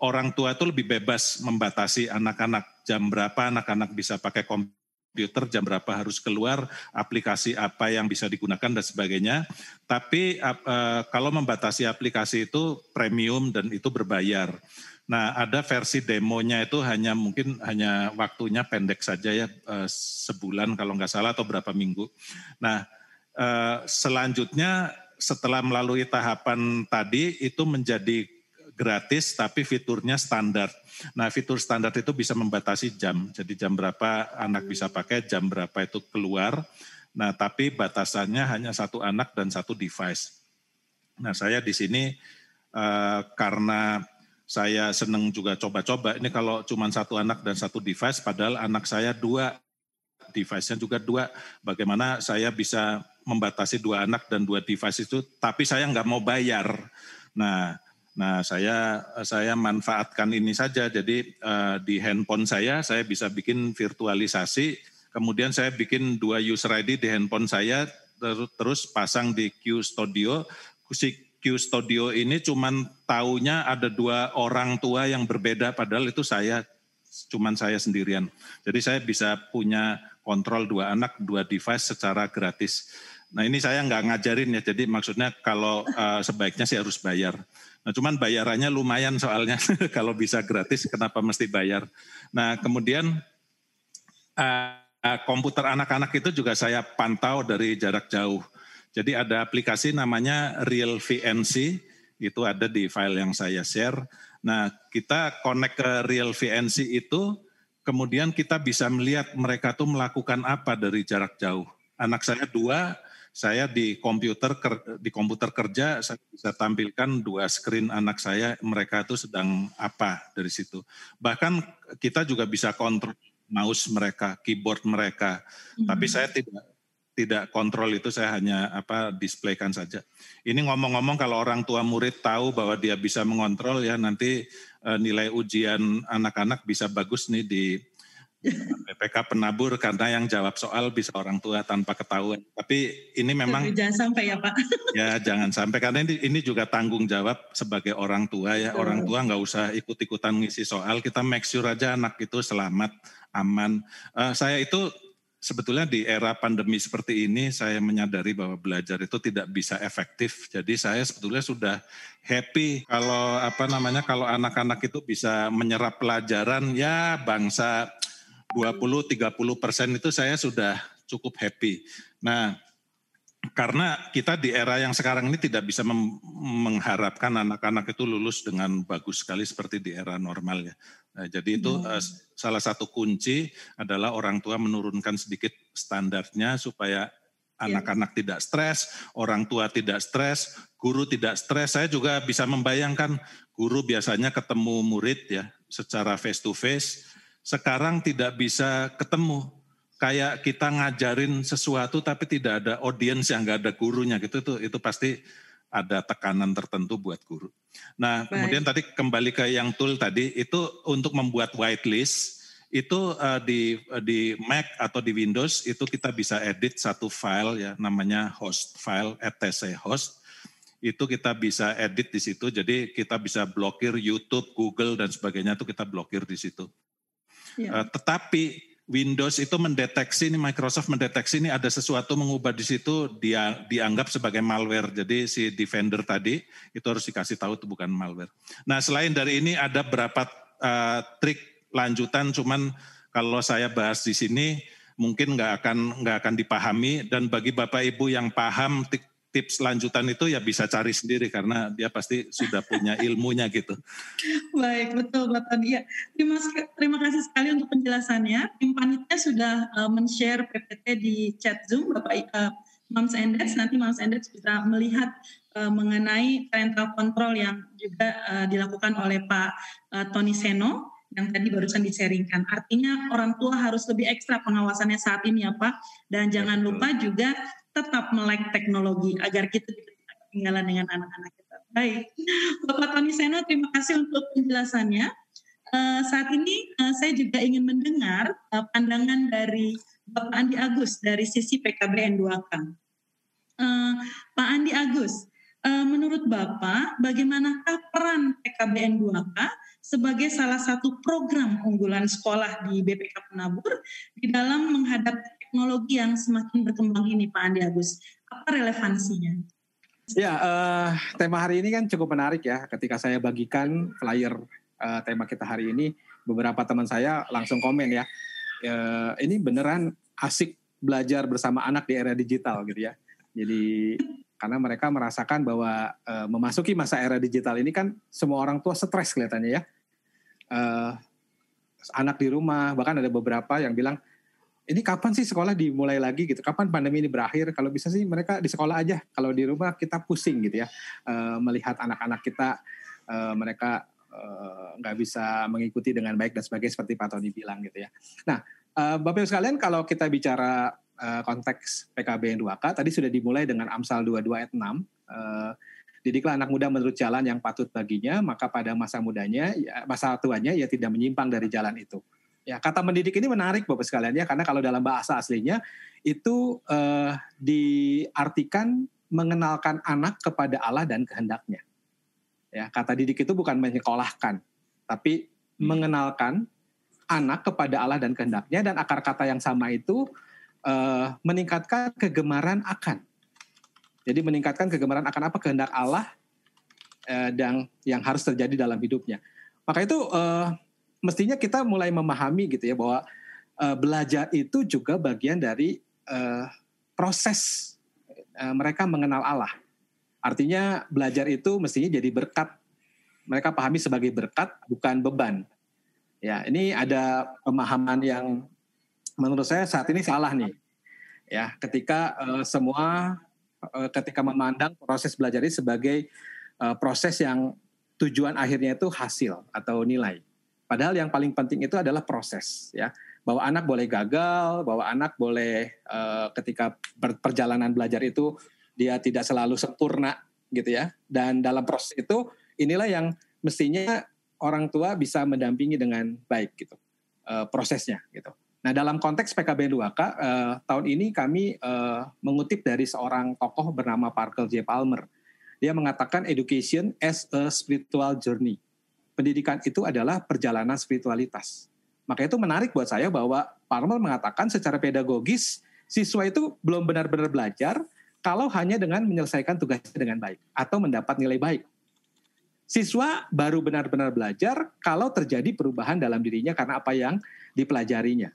orang tua itu lebih bebas membatasi anak-anak. Jam berapa anak-anak bisa pakai komputer jam berapa harus keluar, aplikasi apa yang bisa digunakan dan sebagainya. Tapi uh, kalau membatasi aplikasi itu premium dan itu berbayar. Nah, ada versi demonya itu hanya mungkin hanya waktunya pendek saja ya eh, sebulan kalau nggak salah atau berapa minggu. Nah, eh, selanjutnya setelah melalui tahapan tadi itu menjadi gratis tapi fiturnya standar. Nah, fitur standar itu bisa membatasi jam. Jadi jam berapa anak bisa pakai, jam berapa itu keluar. Nah, tapi batasannya hanya satu anak dan satu device. Nah, saya di sini uh, karena saya senang juga coba-coba. Ini kalau cuma satu anak dan satu device, padahal anak saya dua, device-nya juga dua. Bagaimana saya bisa membatasi dua anak dan dua device itu, tapi saya nggak mau bayar. Nah, nah saya saya manfaatkan ini saja. Jadi uh, di handphone saya, saya bisa bikin virtualisasi. Kemudian saya bikin dua user ID di handphone saya, terus pasang di Q Studio. Si Q Studio ini cuman taunya ada dua orang tua yang berbeda padahal itu saya cuman saya sendirian. Jadi saya bisa punya kontrol dua anak, dua device secara gratis. Nah ini saya nggak ngajarin ya, jadi maksudnya kalau uh, sebaiknya sih harus bayar. Nah cuman bayarannya lumayan soalnya kalau bisa gratis kenapa mesti bayar. Nah kemudian uh, komputer anak-anak itu juga saya pantau dari jarak jauh. Jadi ada aplikasi namanya Real VNC, itu ada di file yang saya share. Nah, kita connect ke Real VNC itu, kemudian kita bisa melihat mereka tuh melakukan apa dari jarak jauh. Anak saya dua, saya di komputer di komputer kerja saya bisa tampilkan dua screen anak saya mereka itu sedang apa dari situ. Bahkan kita juga bisa kontrol mouse mereka, keyboard mereka. Mm -hmm. Tapi saya tidak tidak kontrol itu saya hanya apa displaykan saja. Ini ngomong-ngomong kalau orang tua murid tahu bahwa dia bisa mengontrol ya nanti e, nilai ujian anak-anak bisa bagus nih di BPK penabur karena yang jawab soal bisa orang tua tanpa ketahuan. Tapi ini memang jangan sampai ya Pak. Ya jangan sampai karena ini ini juga tanggung jawab sebagai orang tua ya. Orang tua nggak usah ikut-ikutan ngisi soal. Kita make sure aja anak itu selamat, aman. Uh, saya itu sebetulnya di era pandemi seperti ini saya menyadari bahwa belajar itu tidak bisa efektif. Jadi saya sebetulnya sudah happy kalau apa namanya kalau anak-anak itu bisa menyerap pelajaran ya bangsa 20-30 persen itu saya sudah cukup happy. Nah karena kita di era yang sekarang ini tidak bisa mengharapkan anak-anak itu lulus dengan bagus sekali seperti di era normal ya. Nah, jadi itu hmm. uh, salah satu kunci adalah orang tua menurunkan sedikit standarnya supaya iya. anak-anak ya. tidak stres, orang tua tidak stres, guru tidak stres. Saya juga bisa membayangkan guru biasanya ketemu murid ya secara face to face, sekarang tidak bisa ketemu kayak kita ngajarin sesuatu tapi tidak ada audiens yang nggak ada gurunya gitu itu itu pasti ada tekanan tertentu buat guru. Nah, Baik. kemudian tadi kembali ke yang tool tadi itu untuk membuat whitelist itu uh, di uh, di Mac atau di Windows itu kita bisa edit satu file ya namanya host file etc host itu kita bisa edit di situ jadi kita bisa blokir YouTube, Google dan sebagainya itu kita blokir di situ. Ya. Uh, tetapi Windows itu mendeteksi ini Microsoft mendeteksi ini ada sesuatu mengubah di situ dia dianggap sebagai malware. Jadi si Defender tadi itu harus dikasih tahu itu bukan malware. Nah, selain dari ini ada berapa uh, trik lanjutan cuman kalau saya bahas di sini mungkin nggak akan nggak akan dipahami dan bagi Bapak Ibu yang paham tips lanjutan itu ya bisa cari sendiri karena dia pasti sudah punya ilmunya gitu. Baik, betul Bapak Tony. Ya, terima, terima kasih sekali untuk penjelasannya. Tim panitia sudah uh, men-share PPT di chat Zoom Bapak uh, Mams Enders. Nanti Mams Enders bisa melihat uh, mengenai parental control yang juga uh, dilakukan oleh Pak uh, Tony Seno yang tadi barusan diseringkan. Artinya orang tua harus lebih ekstra pengawasannya saat ini ya Pak. Dan jangan lupa juga tetap melek teknologi agar kita tidak ketinggalan dengan anak-anak kita. Baik, Bapak Tony Seno, terima kasih untuk penjelasannya. Uh, saat ini uh, saya juga ingin mendengar uh, pandangan dari Bapak Andi Agus dari sisi PKBN 2K. Uh, Pak Andi Agus, menurut Bapak, bagaimanakah peran PKBN 2K sebagai salah satu program unggulan sekolah di BPK Penabur di dalam menghadapi teknologi yang semakin berkembang ini Pak Andi Agus? Apa relevansinya? Ya, uh, tema hari ini kan cukup menarik ya. Ketika saya bagikan flyer uh, tema kita hari ini, beberapa teman saya langsung komen ya, uh, ini beneran asik belajar bersama anak di era digital gitu ya. Jadi karena mereka merasakan bahwa uh, memasuki masa era digital ini kan semua orang tua stres kelihatannya ya. Uh, anak di rumah, bahkan ada beberapa yang bilang ini kapan sih sekolah dimulai lagi gitu? Kapan pandemi ini berakhir? Kalau bisa sih mereka di sekolah aja. Kalau di rumah kita pusing gitu ya, uh, melihat anak-anak kita uh, mereka eh, nggak uh, bisa mengikuti dengan baik dan sebagainya seperti Pak Tony bilang gitu ya. Nah, uh, Bapak Ibu sekalian kalau kita bicara uh, konteks PKB yang 2K tadi sudah dimulai dengan Amsal 22 ayat 6. Uh, Didiklah anak muda menurut jalan yang patut baginya, maka pada masa mudanya, ya, masa tuanya ia tidak menyimpang dari jalan itu. Ya, kata mendidik ini menarik Bapak sekalian ya, karena kalau dalam bahasa aslinya itu uh, diartikan mengenalkan anak kepada Allah dan kehendaknya. Ya, kata didik itu bukan menyekolahkan, tapi hmm. mengenalkan anak kepada Allah dan kehendaknya dan akar kata yang sama itu uh, meningkatkan kegemaran akan. Jadi meningkatkan kegemaran akan apa kehendak Allah uh, dan yang harus terjadi dalam hidupnya. Maka itu uh, mestinya kita mulai memahami gitu ya bahwa uh, belajar itu juga bagian dari uh, proses uh, mereka mengenal Allah. Artinya belajar itu mestinya jadi berkat. Mereka pahami sebagai berkat bukan beban. Ya, ini ada pemahaman yang menurut saya saat ini salah nih. Ya, ketika uh, semua uh, ketika memandang proses belajar ini sebagai uh, proses yang tujuan akhirnya itu hasil atau nilai. Padahal yang paling penting itu adalah proses ya. Bahwa anak boleh gagal, bahwa anak boleh uh, ketika perjalanan belajar itu dia tidak selalu sempurna gitu ya. Dan dalam proses itu inilah yang mestinya orang tua bisa mendampingi dengan baik gitu. uh, prosesnya gitu. Nah dalam konteks PKB 2K uh, tahun ini kami uh, mengutip dari seorang tokoh bernama Parker J Palmer. Dia mengatakan education as a spiritual journey. Pendidikan itu adalah perjalanan spiritualitas. Maka itu menarik buat saya bahwa Palmer mengatakan secara pedagogis siswa itu belum benar-benar belajar kalau hanya dengan menyelesaikan tugasnya dengan baik atau mendapat nilai baik. Siswa baru benar-benar belajar kalau terjadi perubahan dalam dirinya karena apa yang dipelajarinya.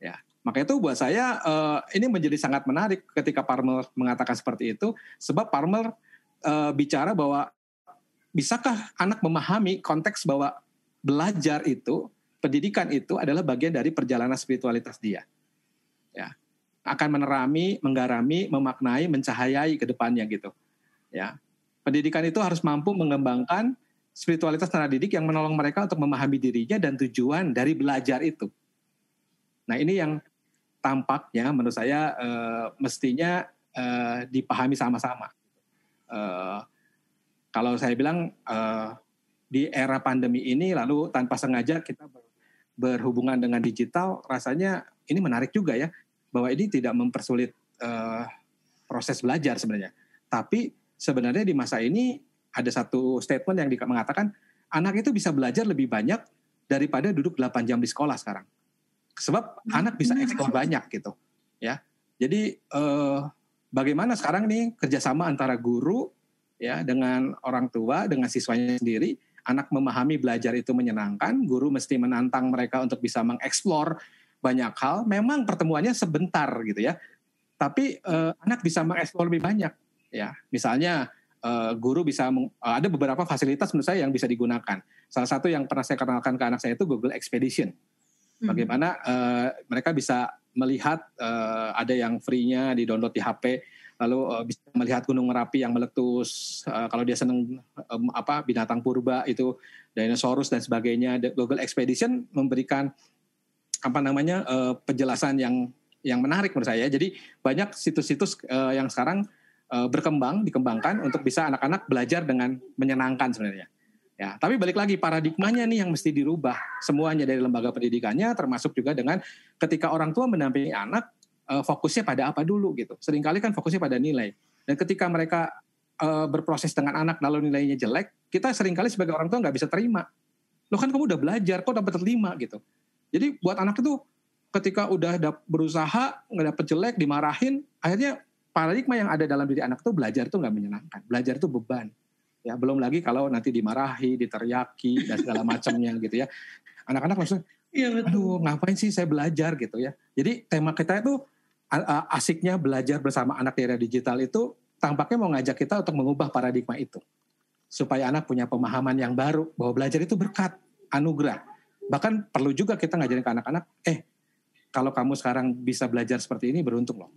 Ya, maka itu buat saya uh, ini menjadi sangat menarik ketika Parmer mengatakan seperti itu, sebab Parmer uh, bicara bahwa bisakah anak memahami konteks bahwa belajar itu, pendidikan itu adalah bagian dari perjalanan spiritualitas dia. Ya, akan menerami, menggarami, memaknai, mencahayai ke depannya gitu. Ya. Pendidikan itu harus mampu mengembangkan spiritualitas anak didik yang menolong mereka untuk memahami dirinya dan tujuan dari belajar itu. Nah, ini yang tampaknya menurut saya uh, mestinya uh, dipahami sama-sama. Uh, kalau saya bilang uh, di era pandemi ini lalu tanpa sengaja kita berhubungan dengan digital, rasanya ini menarik juga ya bahwa ini tidak mempersulit uh, proses belajar sebenarnya. Tapi sebenarnya di masa ini ada satu statement yang mengatakan anak itu bisa belajar lebih banyak daripada duduk 8 jam di sekolah sekarang. Sebab hmm. anak bisa eksplor banyak gitu. Ya. Jadi eh, bagaimana sekarang nih kerjasama antara guru ya dengan orang tua dengan siswanya sendiri anak memahami belajar itu menyenangkan guru mesti menantang mereka untuk bisa mengeksplor banyak hal. Memang pertemuannya sebentar gitu ya, tapi uh, anak bisa mengeksplor lebih banyak ya. Misalnya uh, guru bisa uh, ada beberapa fasilitas menurut saya yang bisa digunakan. Salah satu yang pernah saya kenalkan ke anak saya itu Google Expedition. Hmm. Bagaimana uh, mereka bisa melihat uh, ada yang free-nya di download di HP lalu uh, bisa melihat gunung merapi yang meletus uh, kalau dia senang um, apa binatang purba itu dinosaurus dan sebagainya Google Expedition memberikan apa namanya uh, penjelasan yang yang menarik menurut saya. Jadi banyak situs-situs uh, yang sekarang uh, berkembang, dikembangkan untuk bisa anak-anak belajar dengan menyenangkan sebenarnya. Ya, tapi balik lagi paradigmanya nih yang mesti dirubah semuanya dari lembaga pendidikannya, termasuk juga dengan ketika orang tua mendampingi anak uh, fokusnya pada apa dulu gitu. Seringkali kan fokusnya pada nilai. Dan ketika mereka uh, berproses dengan anak lalu nilainya jelek, kita sering kali sebagai orang tua nggak bisa terima. Lo kan kamu udah belajar, kok dapat terlima gitu. Jadi buat anak itu ketika udah berusaha nggak dapet jelek dimarahin, akhirnya paradigma yang ada dalam diri anak itu belajar itu nggak menyenangkan, belajar itu beban. Ya belum lagi kalau nanti dimarahi, diteriaki dan segala macamnya gitu ya. Anak-anak langsung, ya, betul. aduh ngapain sih saya belajar gitu ya. Jadi tema kita itu asiknya belajar bersama anak di era digital itu tampaknya mau ngajak kita untuk mengubah paradigma itu supaya anak punya pemahaman yang baru bahwa belajar itu berkat anugerah bahkan perlu juga kita ngajarin ke anak-anak eh kalau kamu sekarang bisa belajar seperti ini beruntung loh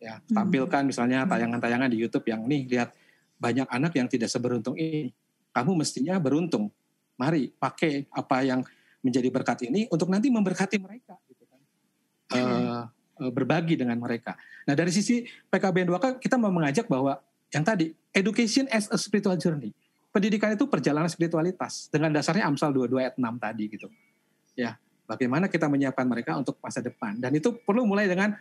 ya hmm. tampilkan misalnya hmm. tayangan-tayangan di YouTube yang nih lihat banyak anak yang tidak seberuntung ini kamu mestinya beruntung mari pakai apa yang menjadi berkat ini untuk nanti memberkati mereka gitu kan uh, berbagi dengan mereka nah dari sisi PKBN 2 kita mau mengajak bahwa yang tadi education as a spiritual journey pendidikan itu perjalanan spiritualitas dengan dasarnya Amsal 22 ayat 6 tadi gitu. Ya, bagaimana kita menyiapkan mereka untuk masa depan dan itu perlu mulai dengan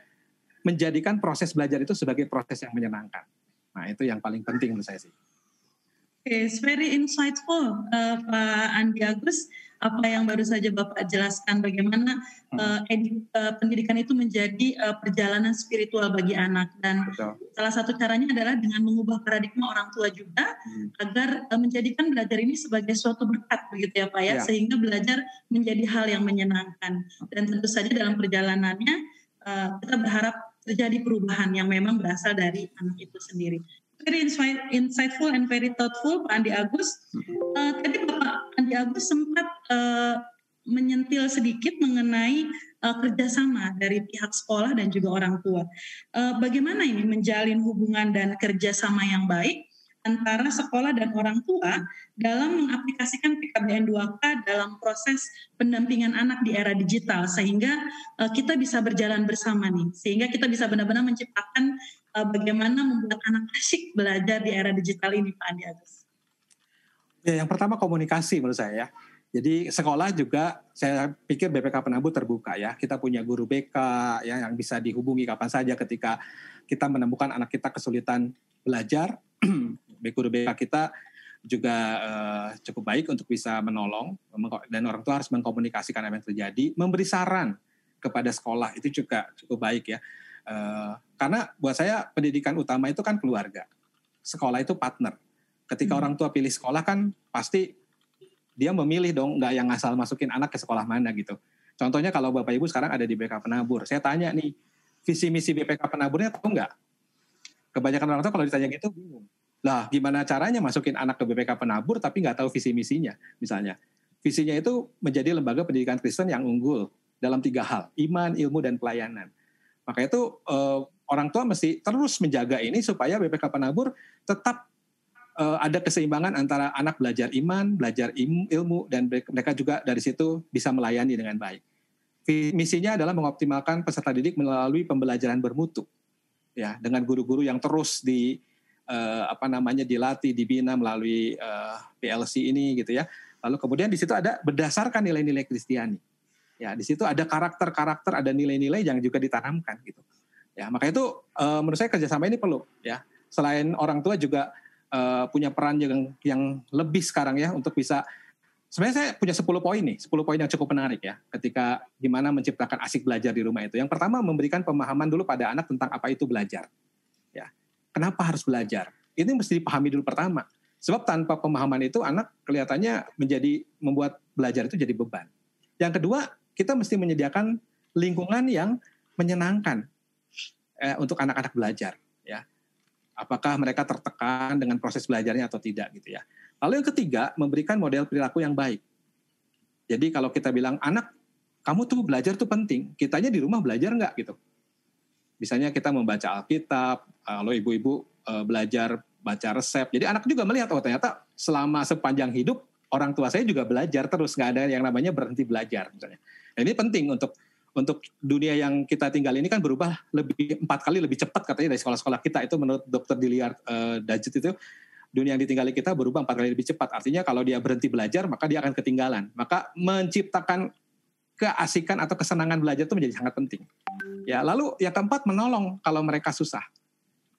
menjadikan proses belajar itu sebagai proses yang menyenangkan. Nah, itu yang paling penting menurut saya sih. Okay, it's very insightful, uh, Pak Andi Agus apa yang baru saja Bapak jelaskan bagaimana uh, edi, uh, pendidikan itu menjadi uh, perjalanan spiritual bagi anak. Dan Betul. salah satu caranya adalah dengan mengubah paradigma orang tua juga hmm. agar uh, menjadikan belajar ini sebagai suatu berkat begitu ya Pak ya, ya. sehingga belajar menjadi hal yang menyenangkan. Dan tentu saja dalam perjalanannya uh, kita berharap terjadi perubahan yang memang berasal dari anak itu sendiri very insightful and very thoughtful Pak Andi Agus. Uh, tadi Bapak Andi Agus sempat uh, menyentil sedikit mengenai uh, kerjasama dari pihak sekolah dan juga orang tua. Uh, bagaimana ini menjalin hubungan dan kerjasama yang baik antara sekolah dan orang tua dalam mengaplikasikan PKBN 2K dalam proses pendampingan anak di era digital sehingga uh, kita bisa berjalan bersama nih sehingga kita bisa benar-benar menciptakan uh, bagaimana membuat anak asyik belajar di era digital ini Pak Andi Agus. Ya, yang pertama komunikasi menurut saya ya. Jadi sekolah juga saya pikir BPK Penabur terbuka ya. Kita punya guru BK ya yang bisa dihubungi kapan saja ketika kita menemukan anak kita kesulitan belajar. guru BK kita juga uh, cukup baik untuk bisa menolong dan orang tua harus mengkomunikasikan apa yang terjadi, memberi saran kepada sekolah itu juga cukup baik ya. Uh, karena buat saya pendidikan utama itu kan keluarga, sekolah itu partner. Ketika hmm. orang tua pilih sekolah kan pasti dia memilih dong nggak yang asal masukin anak ke sekolah mana gitu. Contohnya kalau Bapak Ibu sekarang ada di BK Penabur, saya tanya nih, visi misi BPK Penaburnya tahu nggak? Kebanyakan orang tua kalau ditanya gitu bingung. Lah gimana caranya masukin anak ke BPK Penabur tapi nggak tahu visi misinya misalnya. Visinya itu menjadi lembaga pendidikan Kristen yang unggul dalam tiga hal, iman, ilmu, dan pelayanan. Maka itu eh, orang tua mesti terus menjaga ini supaya BPK Penabur tetap uh, ada keseimbangan antara anak belajar iman, belajar ilmu, dan mereka juga dari situ bisa melayani dengan baik. Misinya adalah mengoptimalkan peserta didik melalui pembelajaran bermutu, ya dengan guru-guru yang terus di uh, apa namanya dilatih, dibina melalui eh, PLC ini gitu ya. Lalu kemudian di situ ada berdasarkan nilai-nilai Kristiani. Ya, di situ ada karakter-karakter, ada nilai-nilai yang juga ditanamkan gitu. Ya, maka itu uh, menurut saya kerjasama ini perlu ya. Selain orang tua juga uh, punya peran yang yang lebih sekarang ya untuk bisa sebenarnya saya punya 10 poin nih, 10 poin yang cukup menarik ya ketika gimana menciptakan asik belajar di rumah itu. Yang pertama memberikan pemahaman dulu pada anak tentang apa itu belajar. Ya. Kenapa harus belajar? Ini mesti dipahami dulu pertama. Sebab tanpa pemahaman itu anak kelihatannya menjadi membuat belajar itu jadi beban. Yang kedua, kita mesti menyediakan lingkungan yang menyenangkan eh, untuk anak-anak belajar apakah mereka tertekan dengan proses belajarnya atau tidak gitu ya. Lalu yang ketiga, memberikan model perilaku yang baik. Jadi kalau kita bilang anak kamu tuh belajar tuh penting, kitanya di rumah belajar nggak gitu. Misalnya kita membaca Alkitab, kalau ibu-ibu eh, belajar baca resep. Jadi anak juga melihat oh ternyata selama sepanjang hidup orang tua saya juga belajar terus nggak ada yang namanya berhenti belajar misalnya. Nah, ini penting untuk untuk dunia yang kita tinggal ini kan berubah lebih empat kali lebih cepat katanya dari sekolah-sekolah kita itu menurut dokter Diliar uh, Dajit itu dunia yang ditinggali kita berubah empat kali lebih cepat artinya kalau dia berhenti belajar maka dia akan ketinggalan maka menciptakan keasikan atau kesenangan belajar itu menjadi sangat penting. Ya lalu yang keempat menolong kalau mereka susah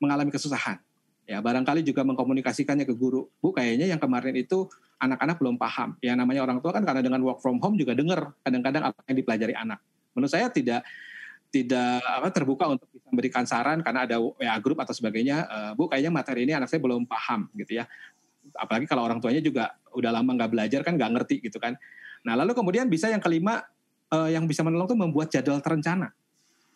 mengalami kesusahan. Ya barangkali juga mengkomunikasikannya ke guru. Bu kayaknya yang kemarin itu anak-anak belum paham. Ya namanya orang tua kan karena dengan work from home juga dengar kadang-kadang apa yang dipelajari anak. Menurut saya tidak tidak apa terbuka untuk memberikan saran karena ada WA grup atau sebagainya uh, bu kayaknya materi ini anak saya belum paham gitu ya. Apalagi kalau orang tuanya juga udah lama nggak belajar kan nggak ngerti gitu kan. Nah lalu kemudian bisa yang kelima uh, yang bisa menolong tuh membuat jadwal terencana.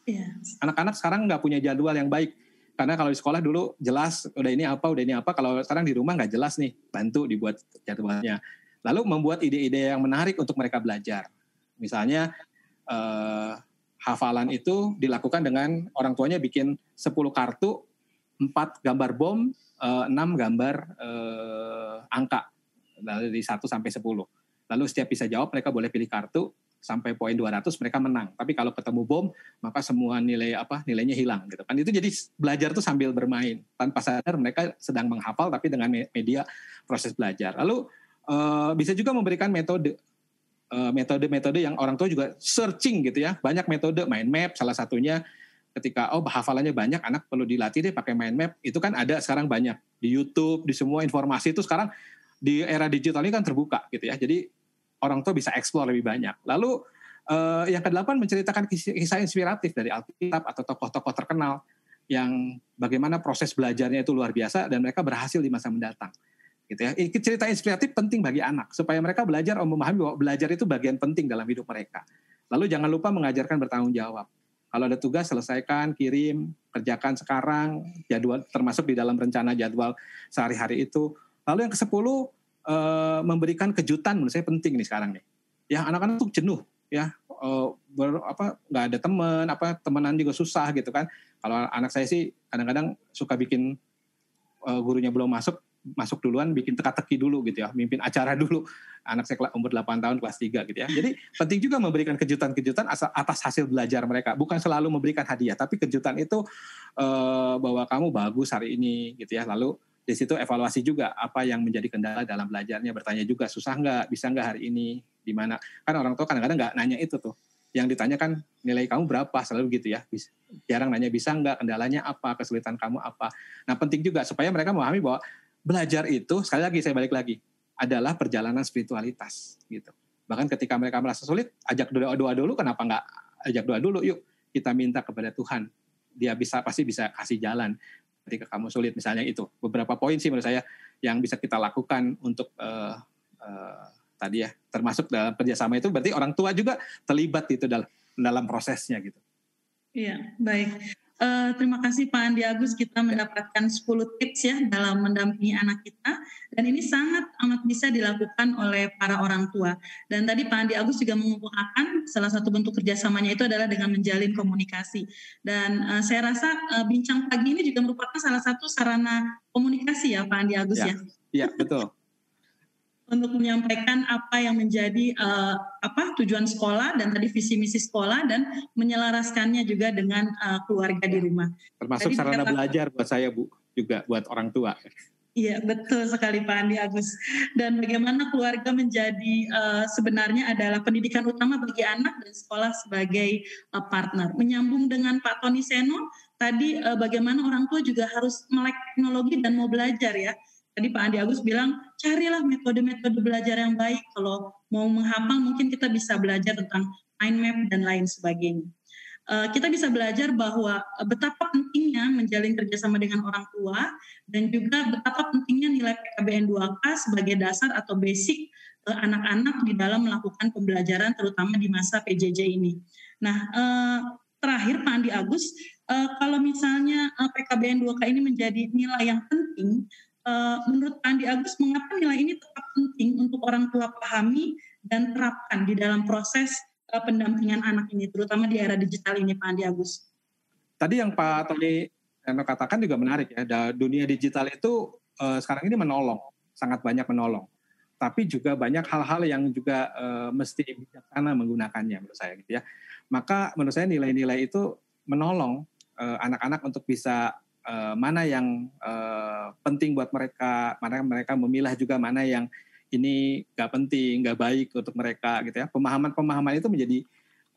Yeah. anak-anak sekarang nggak punya jadwal yang baik. Karena kalau di sekolah dulu jelas udah ini apa udah ini apa. Kalau sekarang di rumah nggak jelas nih bantu dibuat jadwalnya. Lalu membuat ide-ide yang menarik untuk mereka belajar. Misalnya uh, hafalan itu dilakukan dengan orang tuanya bikin 10 kartu, 4 gambar bom, uh, 6 gambar uh, angka. Dari 1 sampai 10. Lalu setiap bisa jawab mereka boleh pilih kartu sampai poin 200 mereka menang. Tapi kalau ketemu bom maka semua nilai apa nilainya hilang gitu kan. Itu jadi belajar tuh sambil bermain. Tanpa sadar mereka sedang menghafal tapi dengan media proses belajar. Lalu uh, bisa juga memberikan metode Eh, metode-metode yang orang tua juga searching gitu ya. Banyak metode mind map salah satunya ketika oh hafalannya banyak anak perlu dilatih deh pakai mind map. Itu kan ada sekarang banyak di YouTube, di semua informasi itu sekarang di era digital ini kan terbuka gitu ya. Jadi orang tua bisa eksplor lebih banyak. Lalu uh, yang kedelapan menceritakan kisah, kisah inspiratif dari Alkitab atau tokoh-tokoh terkenal yang bagaimana proses belajarnya itu luar biasa dan mereka berhasil di masa mendatang. Gitu ya. Cerita inspiratif penting bagi anak supaya mereka belajar memahami bahwa belajar itu bagian penting dalam hidup mereka. Lalu jangan lupa mengajarkan bertanggung jawab. Kalau ada tugas selesaikan, kirim, kerjakan sekarang, jadwal termasuk di dalam rencana jadwal sehari-hari itu. Lalu yang ke-10 Eh, memberikan kejutan menurut saya penting nih sekarang nih. Ya anak-anak tuh jenuh ya uh, ber, apa nggak ada teman apa temenan juga susah gitu kan. Kalau anak saya sih kadang-kadang suka bikin uh, gurunya belum masuk masuk duluan bikin teka-teki dulu gitu ya, mimpin acara dulu. Anak saya umur 8 tahun kelas 3 gitu ya. Jadi penting juga memberikan kejutan-kejutan atas hasil belajar mereka. Bukan selalu memberikan hadiah, tapi kejutan itu uh, bahwa kamu bagus hari ini gitu ya. Lalu di situ evaluasi juga apa yang menjadi kendala dalam belajarnya bertanya juga susah nggak? Bisa nggak hari ini? Di mana? Kan orang tua kadang-kadang nggak nanya itu tuh. Yang ditanya kan nilai kamu berapa? Selalu begitu ya. Jarang nanya bisa nggak? Kendalanya apa? Kesulitan kamu apa? Nah penting juga supaya mereka memahami bahwa belajar itu sekali lagi saya balik lagi adalah perjalanan spiritualitas gitu. Bahkan ketika mereka merasa sulit ajak doa doa dulu kenapa nggak ajak doa dulu? Yuk kita minta kepada Tuhan. Dia bisa pasti bisa kasih jalan ketika kamu sulit misalnya itu beberapa poin sih menurut saya yang bisa kita lakukan untuk uh, uh, tadi ya termasuk dalam kerjasama itu berarti orang tua juga terlibat itu dalam dalam prosesnya gitu. Iya baik. Uh, terima kasih Pak Andi Agus. Kita mendapatkan 10 tips ya dalam mendampingi anak kita. Dan ini sangat amat bisa dilakukan oleh para orang tua. Dan tadi Pak Andi Agus juga mengumpulkan salah satu bentuk kerjasamanya itu adalah dengan menjalin komunikasi. Dan uh, saya rasa uh, bincang pagi ini juga merupakan salah satu sarana komunikasi ya Pak Andi Agus ya. Ya, ya betul untuk menyampaikan apa yang menjadi uh, apa tujuan sekolah dan tadi visi misi sekolah dan menyelaraskannya juga dengan uh, keluarga di rumah. Termasuk tadi sarana belajar buat saya Bu juga buat orang tua. Iya betul sekali Pak Andi Agus. Dan bagaimana keluarga menjadi uh, sebenarnya adalah pendidikan utama bagi anak dan sekolah sebagai uh, partner. Menyambung dengan Pak Tony Seno tadi uh, bagaimana orang tua juga harus melek teknologi dan mau belajar ya tadi Pak Andi Agus bilang carilah metode-metode belajar yang baik. Kalau mau menghafal mungkin kita bisa belajar tentang mind map dan lain sebagainya. Uh, kita bisa belajar bahwa betapa pentingnya menjalin kerjasama dengan orang tua dan juga betapa pentingnya nilai PKBN 2K sebagai dasar atau basic eh, anak-anak di dalam melakukan pembelajaran terutama di masa PJJ ini. Nah, terakhir Pak Andi Agus, kalau misalnya PKBN 2K ini menjadi nilai yang penting, uh, menurut Andi Agus mengapa nilai ini tetap penting untuk orang tua pahami dan terapkan di dalam proses uh, pendampingan anak ini terutama di era digital ini Pak Andi Agus. Tadi yang Pak Tony katakan juga menarik ya, dunia digital itu uh, sekarang ini menolong, sangat banyak menolong. Tapi juga banyak hal-hal yang juga uh, mesti bijaksana menggunakannya menurut saya gitu ya. Maka menurut saya nilai-nilai itu menolong anak-anak uh, untuk bisa uh, mana yang uh, penting buat mereka, mana mereka memilah juga mana yang ini nggak penting, nggak baik untuk mereka gitu ya. Pemahaman-pemahaman itu menjadi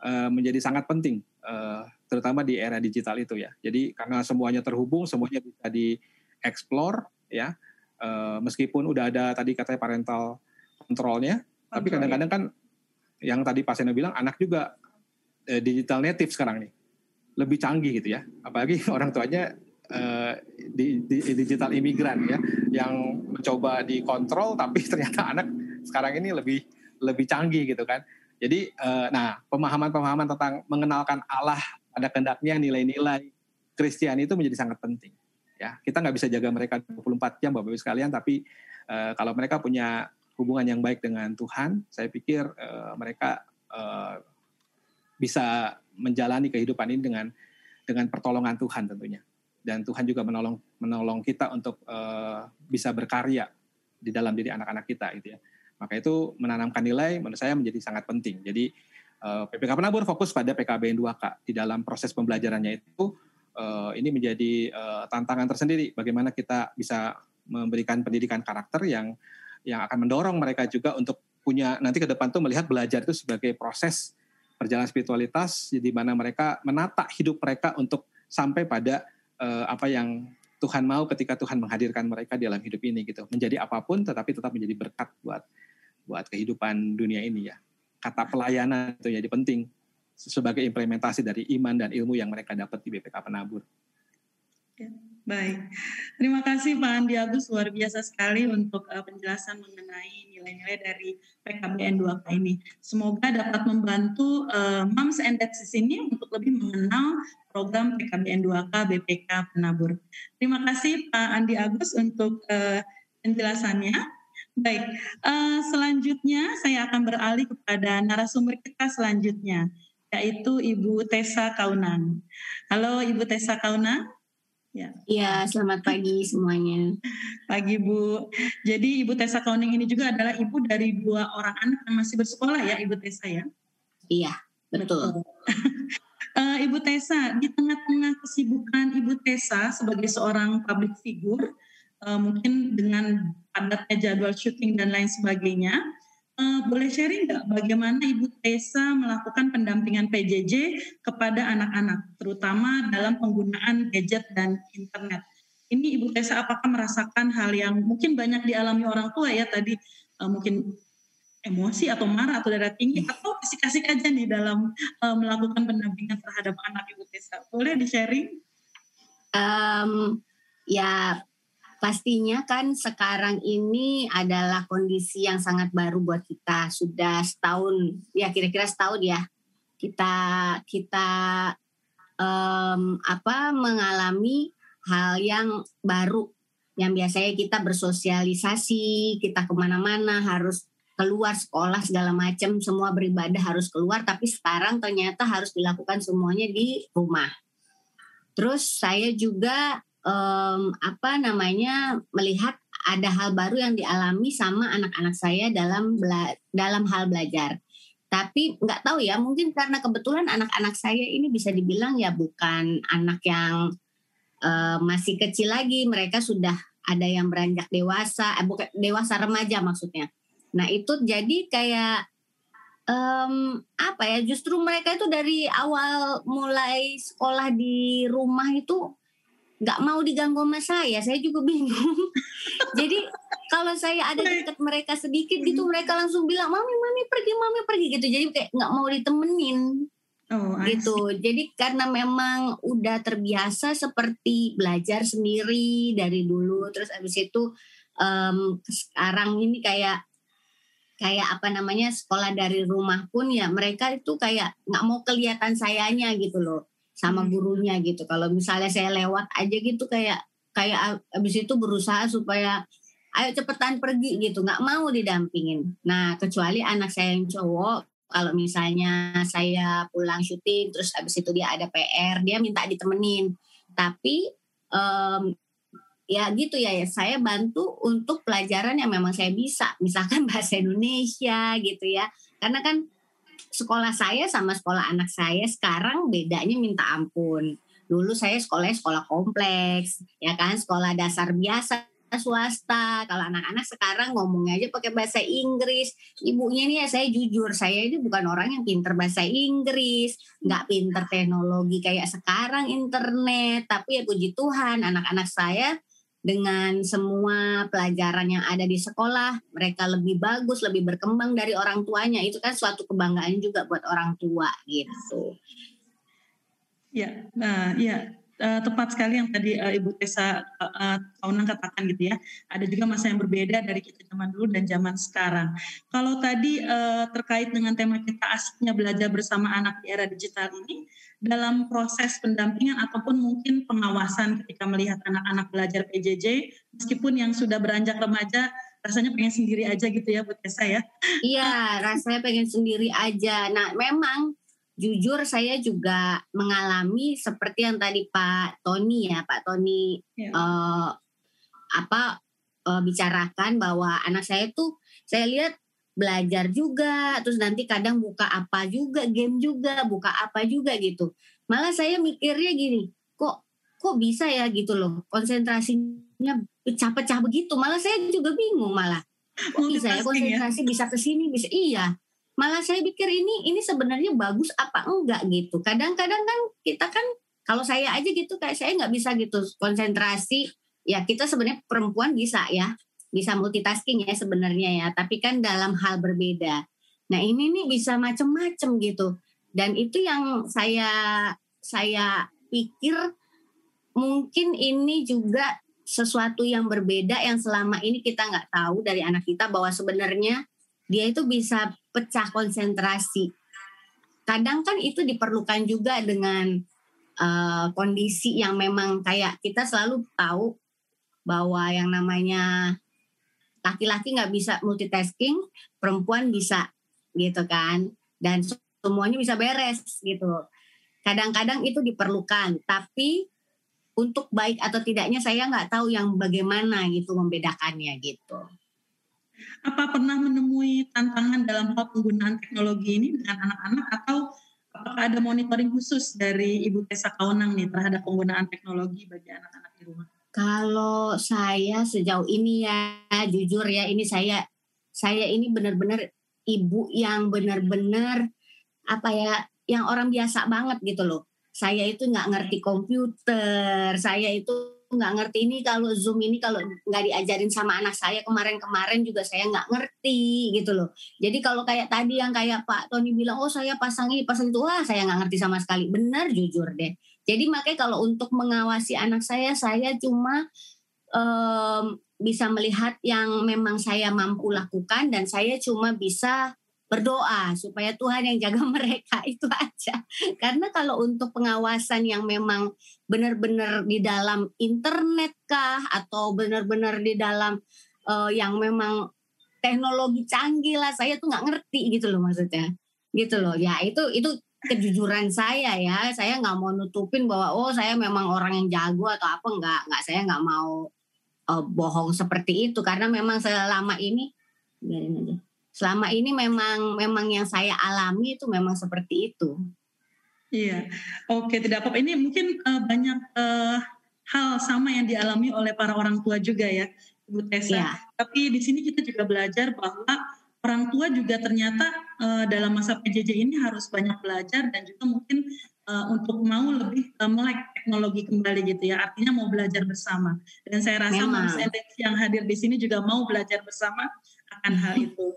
uh, menjadi sangat penting, uh, terutama di era digital itu ya. Jadi karena semuanya terhubung, semuanya bisa dieksplor ya. Uh, meskipun udah ada tadi katanya parental kontrolnya, tapi kadang-kadang kan yang tadi Pak Sena bilang anak juga uh, digital native sekarang nih lebih canggih gitu ya. Apalagi orang tuanya di, di, digital imigran ya yang mencoba dikontrol tapi ternyata anak sekarang ini lebih lebih canggih gitu kan. Jadi uh, nah pemahaman-pemahaman tentang mengenalkan Allah ada kendaknya nilai-nilai Kristiani itu menjadi sangat penting. Ya, kita nggak bisa jaga mereka 24 jam Bapak Ibu sekalian tapi uh, kalau mereka punya hubungan yang baik dengan Tuhan, saya pikir uh, mereka uh, bisa menjalani kehidupan ini dengan dengan pertolongan Tuhan tentunya dan Tuhan juga menolong menolong kita untuk uh, bisa berkarya di dalam diri anak-anak kita gitu ya. Maka itu menanamkan nilai menurut saya menjadi sangat penting. Jadi uh, eh, PPK Penabur fokus pada PKBN 2K di dalam proses pembelajarannya itu uh, ini menjadi uh, tantangan tersendiri bagaimana kita bisa memberikan pendidikan karakter yang yang akan mendorong mereka juga untuk punya nanti ke depan tuh melihat belajar itu sebagai proses perjalanan spiritualitas di mana mereka menata hidup mereka untuk sampai pada uh, apa yang Tuhan mau ketika Tuhan menghadirkan mereka di dalam hidup ini gitu. Menjadi apa pun tetapi tetap menjadi berkat buat buat kehidupan dunia ini ya. Kata pelayanan itu jadi penting sebagai implementasi dari iman dan ilmu yang mereka dapat di BPK Penabur. Ya, baik, terima kasih Pak Andi Agus luar biasa sekali untuk uh, penjelasan mengenai nilai-nilai dari PKBN 2K ini. Semoga dapat membantu uh, moms and dads di sini untuk lebih mengenal program PKBN 2K BPK Penabur. Terima kasih Pak Andi Agus untuk uh, penjelasannya. Baik, uh, selanjutnya saya akan beralih kepada narasumber kita selanjutnya, yaitu Ibu Tessa Kaunan. Halo Ibu Tessa Kaunan. Ya. Iya, selamat pagi semuanya. Pagi Bu. Jadi Ibu Tessa Kauning ini juga adalah ibu dari dua orang anak yang masih bersekolah ya Ibu Tessa ya? Iya, betul. uh, Ibu Tessa, di tengah-tengah kesibukan Ibu Tessa sebagai seorang public figure, uh, mungkin dengan padatnya jadwal syuting dan lain sebagainya. Uh, boleh sharing nggak bagaimana Ibu Tessa melakukan pendampingan PJJ kepada anak-anak, terutama dalam penggunaan gadget dan internet? Ini Ibu Tessa apakah merasakan hal yang mungkin banyak dialami orang tua ya tadi uh, mungkin emosi atau marah atau darah tinggi atau kasih-kasih aja nih dalam uh, melakukan pendampingan terhadap anak Ibu Tessa? Boleh di-sharing? Um, ya pastinya kan sekarang ini adalah kondisi yang sangat baru buat kita. Sudah setahun, ya kira-kira setahun ya kita kita um, apa mengalami hal yang baru yang biasanya kita bersosialisasi, kita ke mana-mana harus keluar sekolah segala macam, semua beribadah harus keluar, tapi sekarang ternyata harus dilakukan semuanya di rumah. Terus saya juga um, apa namanya melihat ada hal baru yang dialami sama anak-anak saya dalam bela dalam hal belajar. Tapi nggak tahu ya, mungkin karena kebetulan anak-anak saya ini bisa dibilang ya bukan anak yang uh, masih kecil lagi, mereka sudah ada yang beranjak dewasa, eh, bukan dewasa remaja maksudnya. Nah itu jadi kayak um, apa ya? Justru mereka itu dari awal mulai sekolah di rumah itu nggak mau diganggu sama saya saya juga bingung. Jadi kalau saya ada dekat mereka sedikit gitu hmm. mereka langsung bilang mami mami pergi mami pergi gitu. Jadi kayak nggak mau ditemenin. Oh, gitu. jadi karena memang udah terbiasa seperti belajar sendiri dari dulu terus abis itu um, sekarang ini kayak kayak apa namanya sekolah dari rumah pun ya mereka itu kayak nggak mau kelihatan sayanya gitu loh sama hmm. gurunya gitu. Kalau misalnya saya lewat aja gitu kayak kayak abis itu berusaha supaya ayo cepetan pergi gitu, nggak mau didampingin. Nah kecuali anak saya yang cowok, kalau misalnya saya pulang syuting terus abis itu dia ada PR, dia minta ditemenin. Tapi um, ya gitu ya, ya saya bantu untuk pelajaran yang memang saya bisa, misalkan bahasa Indonesia gitu ya. Karena kan sekolah saya sama sekolah anak saya sekarang bedanya minta ampun. Dulu saya sekolahnya sekolah kompleks, ya kan, sekolah dasar biasa swasta. Kalau anak-anak sekarang ngomongnya aja pakai bahasa Inggris. Ibunya nih ya saya jujur, saya ini bukan orang yang pinter bahasa Inggris, nggak pinter teknologi kayak sekarang internet. Tapi ya puji Tuhan, anak-anak saya dengan semua pelajaran yang ada di sekolah, mereka lebih bagus, lebih berkembang dari orang tuanya. Itu kan suatu kebanggaan juga buat orang tua gitu. Ya, nah ya uh, tepat sekali yang tadi uh, Ibu Tessa uh, uh, katakan gitu ya. Ada juga masa yang berbeda dari kita zaman dulu dan zaman sekarang. Kalau tadi uh, terkait dengan tema kita asiknya belajar bersama anak di era digital ini, dalam proses pendampingan ataupun mungkin pengawasan ketika melihat anak-anak belajar PJJ meskipun yang sudah beranjak remaja rasanya pengen sendiri aja gitu ya buat saya. Iya, rasanya pengen sendiri aja. Nah, memang jujur saya juga mengalami seperti yang tadi Pak Tony ya, Pak Tony ya. uh, apa uh, bicarakan bahwa anak saya tuh saya lihat belajar juga, terus nanti kadang buka apa juga, game juga, buka apa juga gitu. Malah saya mikirnya gini, kok kok bisa ya gitu loh, konsentrasinya pecah-pecah begitu. Malah saya juga bingung malah. Kok bisa ya, ya konsentrasi bisa ke sini, bisa iya. Malah saya pikir ini ini sebenarnya bagus apa enggak gitu. Kadang-kadang kan kita kan kalau saya aja gitu kayak saya nggak bisa gitu konsentrasi. Ya kita sebenarnya perempuan bisa ya bisa multitasking ya sebenarnya ya, tapi kan dalam hal berbeda. Nah ini nih bisa macem-macem gitu, dan itu yang saya saya pikir mungkin ini juga sesuatu yang berbeda yang selama ini kita nggak tahu dari anak kita bahwa sebenarnya dia itu bisa pecah konsentrasi. Kadang kan itu diperlukan juga dengan uh, kondisi yang memang kayak kita selalu tahu bahwa yang namanya laki-laki nggak bisa multitasking, perempuan bisa gitu kan, dan semuanya bisa beres gitu. Kadang-kadang itu diperlukan, tapi untuk baik atau tidaknya saya nggak tahu yang bagaimana gitu membedakannya gitu. Apa pernah menemui tantangan dalam hal penggunaan teknologi ini dengan anak-anak atau apakah ada monitoring khusus dari Ibu Tessa Kaunang nih terhadap penggunaan teknologi bagi anak-anak di rumah? Kalau saya sejauh ini ya jujur ya ini saya saya ini benar-benar ibu yang benar-benar apa ya yang orang biasa banget gitu loh. Saya itu nggak ngerti komputer, saya itu nggak ngerti ini kalau zoom ini kalau nggak diajarin sama anak saya kemarin-kemarin juga saya nggak ngerti gitu loh. Jadi kalau kayak tadi yang kayak Pak Tony bilang oh saya pasang ini pasang itu wah saya nggak ngerti sama sekali. Benar jujur deh. Jadi makanya kalau untuk mengawasi anak saya saya cuma um, bisa melihat yang memang saya mampu lakukan dan saya cuma bisa berdoa supaya Tuhan yang jaga mereka itu aja. Karena kalau untuk pengawasan yang memang benar-benar di dalam internet kah atau benar-benar di dalam uh, yang memang teknologi canggih lah, saya tuh nggak ngerti gitu loh maksudnya. Gitu loh. Ya itu itu kejujuran saya ya. Saya nggak mau nutupin bahwa oh saya memang orang yang jago atau apa nggak nggak saya nggak mau uh, bohong seperti itu karena memang selama ini biarin aja selama ini memang memang yang saya alami itu memang seperti itu. Iya, oke tidak apa-apa. Ini mungkin uh, banyak uh, hal sama yang dialami oleh para orang tua juga ya, Ibu Tessa. Ya. Tapi di sini kita juga belajar bahwa orang tua juga ternyata uh, dalam masa PJJ ini harus banyak belajar dan juga mungkin uh, untuk mau lebih uh, melek teknologi kembali gitu ya. Artinya mau belajar bersama. Dan saya rasa Mas yang hadir di sini juga mau belajar bersama akan hal itu.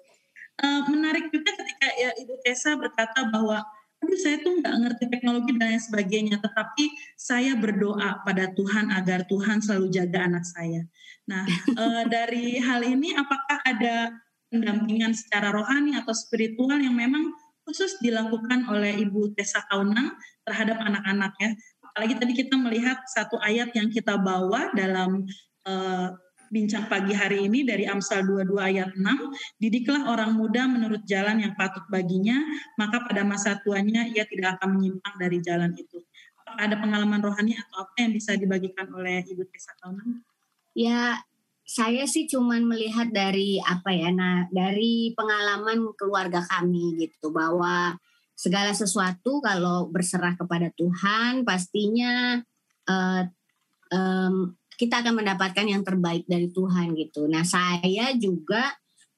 Uh, menarik juga ketika ya Ibu Tessa berkata bahwa aduh saya tuh nggak ngerti teknologi dan lain sebagainya, tetapi saya berdoa pada Tuhan agar Tuhan selalu jaga anak saya. Nah uh, dari hal ini apakah ada pendampingan secara rohani atau spiritual yang memang khusus dilakukan oleh Ibu Tessa Kaunang terhadap anak-anak ya? Apalagi tadi kita melihat satu ayat yang kita bawa dalam uh, bincang pagi hari ini dari Amsal 22 ayat 6, didiklah orang muda menurut jalan yang patut baginya, maka pada masa tuanya ia tidak akan menyimpang dari jalan itu. Apakah ada pengalaman rohani atau apa yang bisa dibagikan oleh Ibu Tessa Kaunan? Ya, saya sih cuman melihat dari apa ya, nah dari pengalaman keluarga kami gitu bahwa segala sesuatu kalau berserah kepada Tuhan pastinya uh, um, kita akan mendapatkan yang terbaik dari Tuhan gitu. Nah saya juga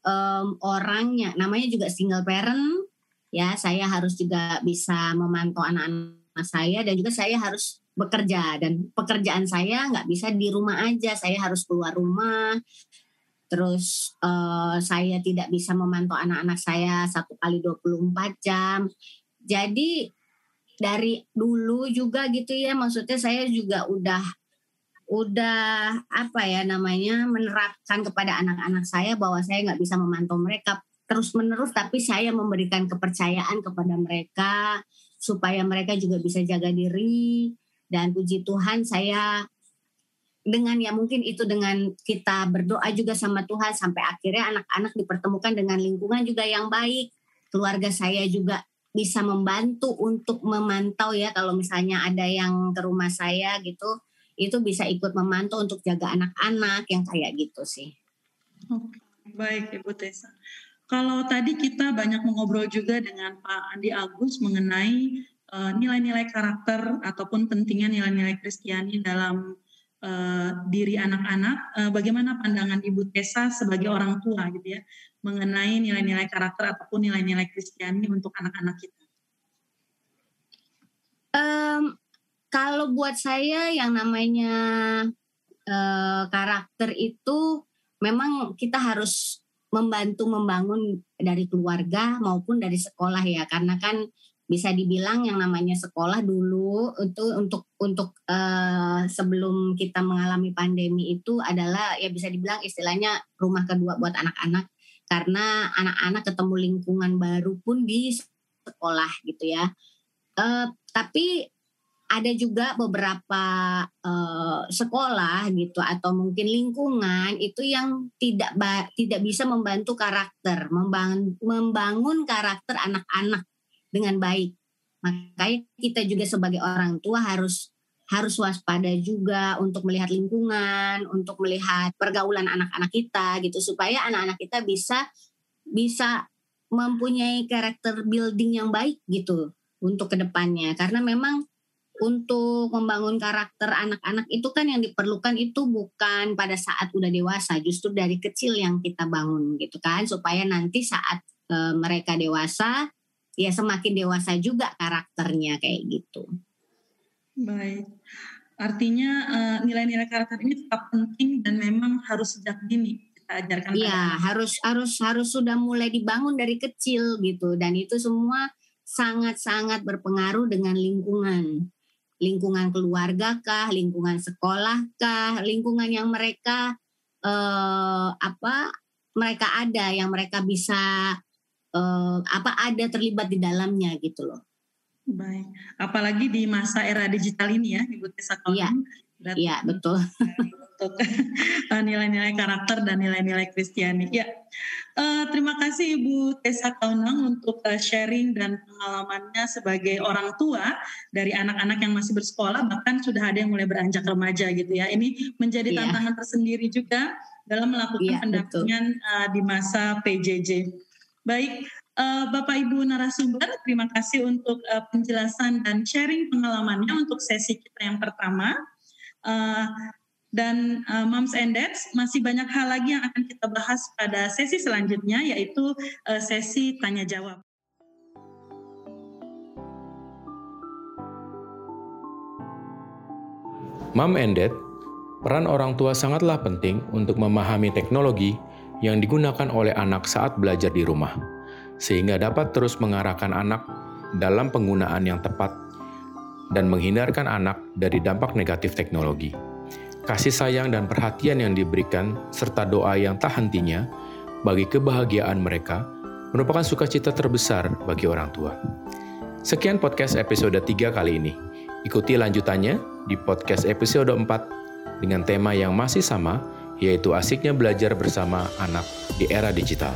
um, orangnya, namanya juga single parent, ya saya harus juga bisa memantau anak-anak saya dan juga saya harus bekerja dan pekerjaan saya nggak bisa di rumah aja, saya harus keluar rumah. Terus uh, saya tidak bisa memantau anak-anak saya satu kali 24 jam. Jadi dari dulu juga gitu ya, maksudnya saya juga udah udah apa ya namanya menerapkan kepada anak-anak saya bahwa saya nggak bisa memantau mereka terus menerus tapi saya memberikan kepercayaan kepada mereka supaya mereka juga bisa jaga diri. Dan puji Tuhan saya dengan ya mungkin itu dengan kita berdoa juga sama Tuhan sampai akhirnya anak-anak dipertemukan dengan lingkungan juga yang baik. Keluarga saya juga bisa membantu untuk memantau ya kalau misalnya ada yang ke rumah saya gitu itu bisa ikut memantau untuk jaga anak-anak yang kayak gitu sih. Oke, baik Ibu Tessa. Kalau tadi kita banyak mengobrol juga dengan Pak Andi Agus mengenai uh, nilai-nilai karakter ataupun pentingnya nilai-nilai Kristiani dalam uh, diri anak-anak. Uh, bagaimana pandangan Ibu Tessa sebagai orang tua gitu ya mengenai nilai-nilai karakter ataupun nilai-nilai Kristiani untuk anak-anak kita? Um, kalau buat saya yang namanya uh, karakter itu memang kita harus membantu membangun dari keluarga maupun dari sekolah ya karena kan bisa dibilang yang namanya sekolah dulu itu untuk untuk uh, sebelum kita mengalami pandemi itu adalah ya bisa dibilang istilahnya rumah kedua buat anak-anak karena anak-anak ketemu lingkungan baru pun di sekolah gitu ya. Uh, tapi ada juga beberapa uh, sekolah gitu atau mungkin lingkungan itu yang tidak tidak bisa membantu karakter, membangun, membangun karakter anak-anak dengan baik. Makanya kita juga sebagai orang tua harus harus waspada juga untuk melihat lingkungan, untuk melihat pergaulan anak-anak kita gitu supaya anak-anak kita bisa bisa mempunyai karakter building yang baik gitu untuk ke depannya karena memang untuk membangun karakter anak-anak itu kan yang diperlukan itu bukan pada saat udah dewasa, justru dari kecil yang kita bangun gitu kan, supaya nanti saat e, mereka dewasa, ya semakin dewasa juga karakternya kayak gitu. Baik, artinya uh, nilai-nilai karakter ini tetap penting dan memang harus sejak dini kita ajarkan. Iya, harus harus harus sudah mulai dibangun dari kecil gitu, dan itu semua sangat-sangat berpengaruh dengan lingkungan lingkungan keluarga kah, lingkungan sekolah kah, lingkungan yang mereka eh, apa mereka ada yang mereka bisa eh, apa ada terlibat di dalamnya gitu loh. Baik, apalagi di masa era digital ini ya, Ibu Tessa Iya, iya betul. Untuk nilai-nilai karakter dan nilai-nilai Kristiani. Ya, uh, terima kasih Ibu Tessa Kaunang untuk uh, sharing dan pengalamannya sebagai orang tua dari anak-anak yang masih bersekolah, bahkan sudah ada yang mulai beranjak remaja gitu ya. Ini menjadi iya. tantangan tersendiri juga dalam melakukan iya, pendampingan uh, di masa PJJ. Baik, Uh, Bapak Ibu narasumber, terima kasih untuk uh, penjelasan dan sharing pengalamannya untuk sesi kita yang pertama. Uh, dan uh, Moms and Dads masih banyak hal lagi yang akan kita bahas pada sesi selanjutnya yaitu uh, sesi tanya jawab. Mom and Dad, peran orang tua sangatlah penting untuk memahami teknologi yang digunakan oleh anak saat belajar di rumah sehingga dapat terus mengarahkan anak dalam penggunaan yang tepat dan menghindarkan anak dari dampak negatif teknologi. Kasih sayang dan perhatian yang diberikan serta doa yang tak hentinya bagi kebahagiaan mereka merupakan sukacita terbesar bagi orang tua. Sekian podcast episode 3 kali ini. Ikuti lanjutannya di podcast episode 4 dengan tema yang masih sama, yaitu asiknya belajar bersama anak di era digital.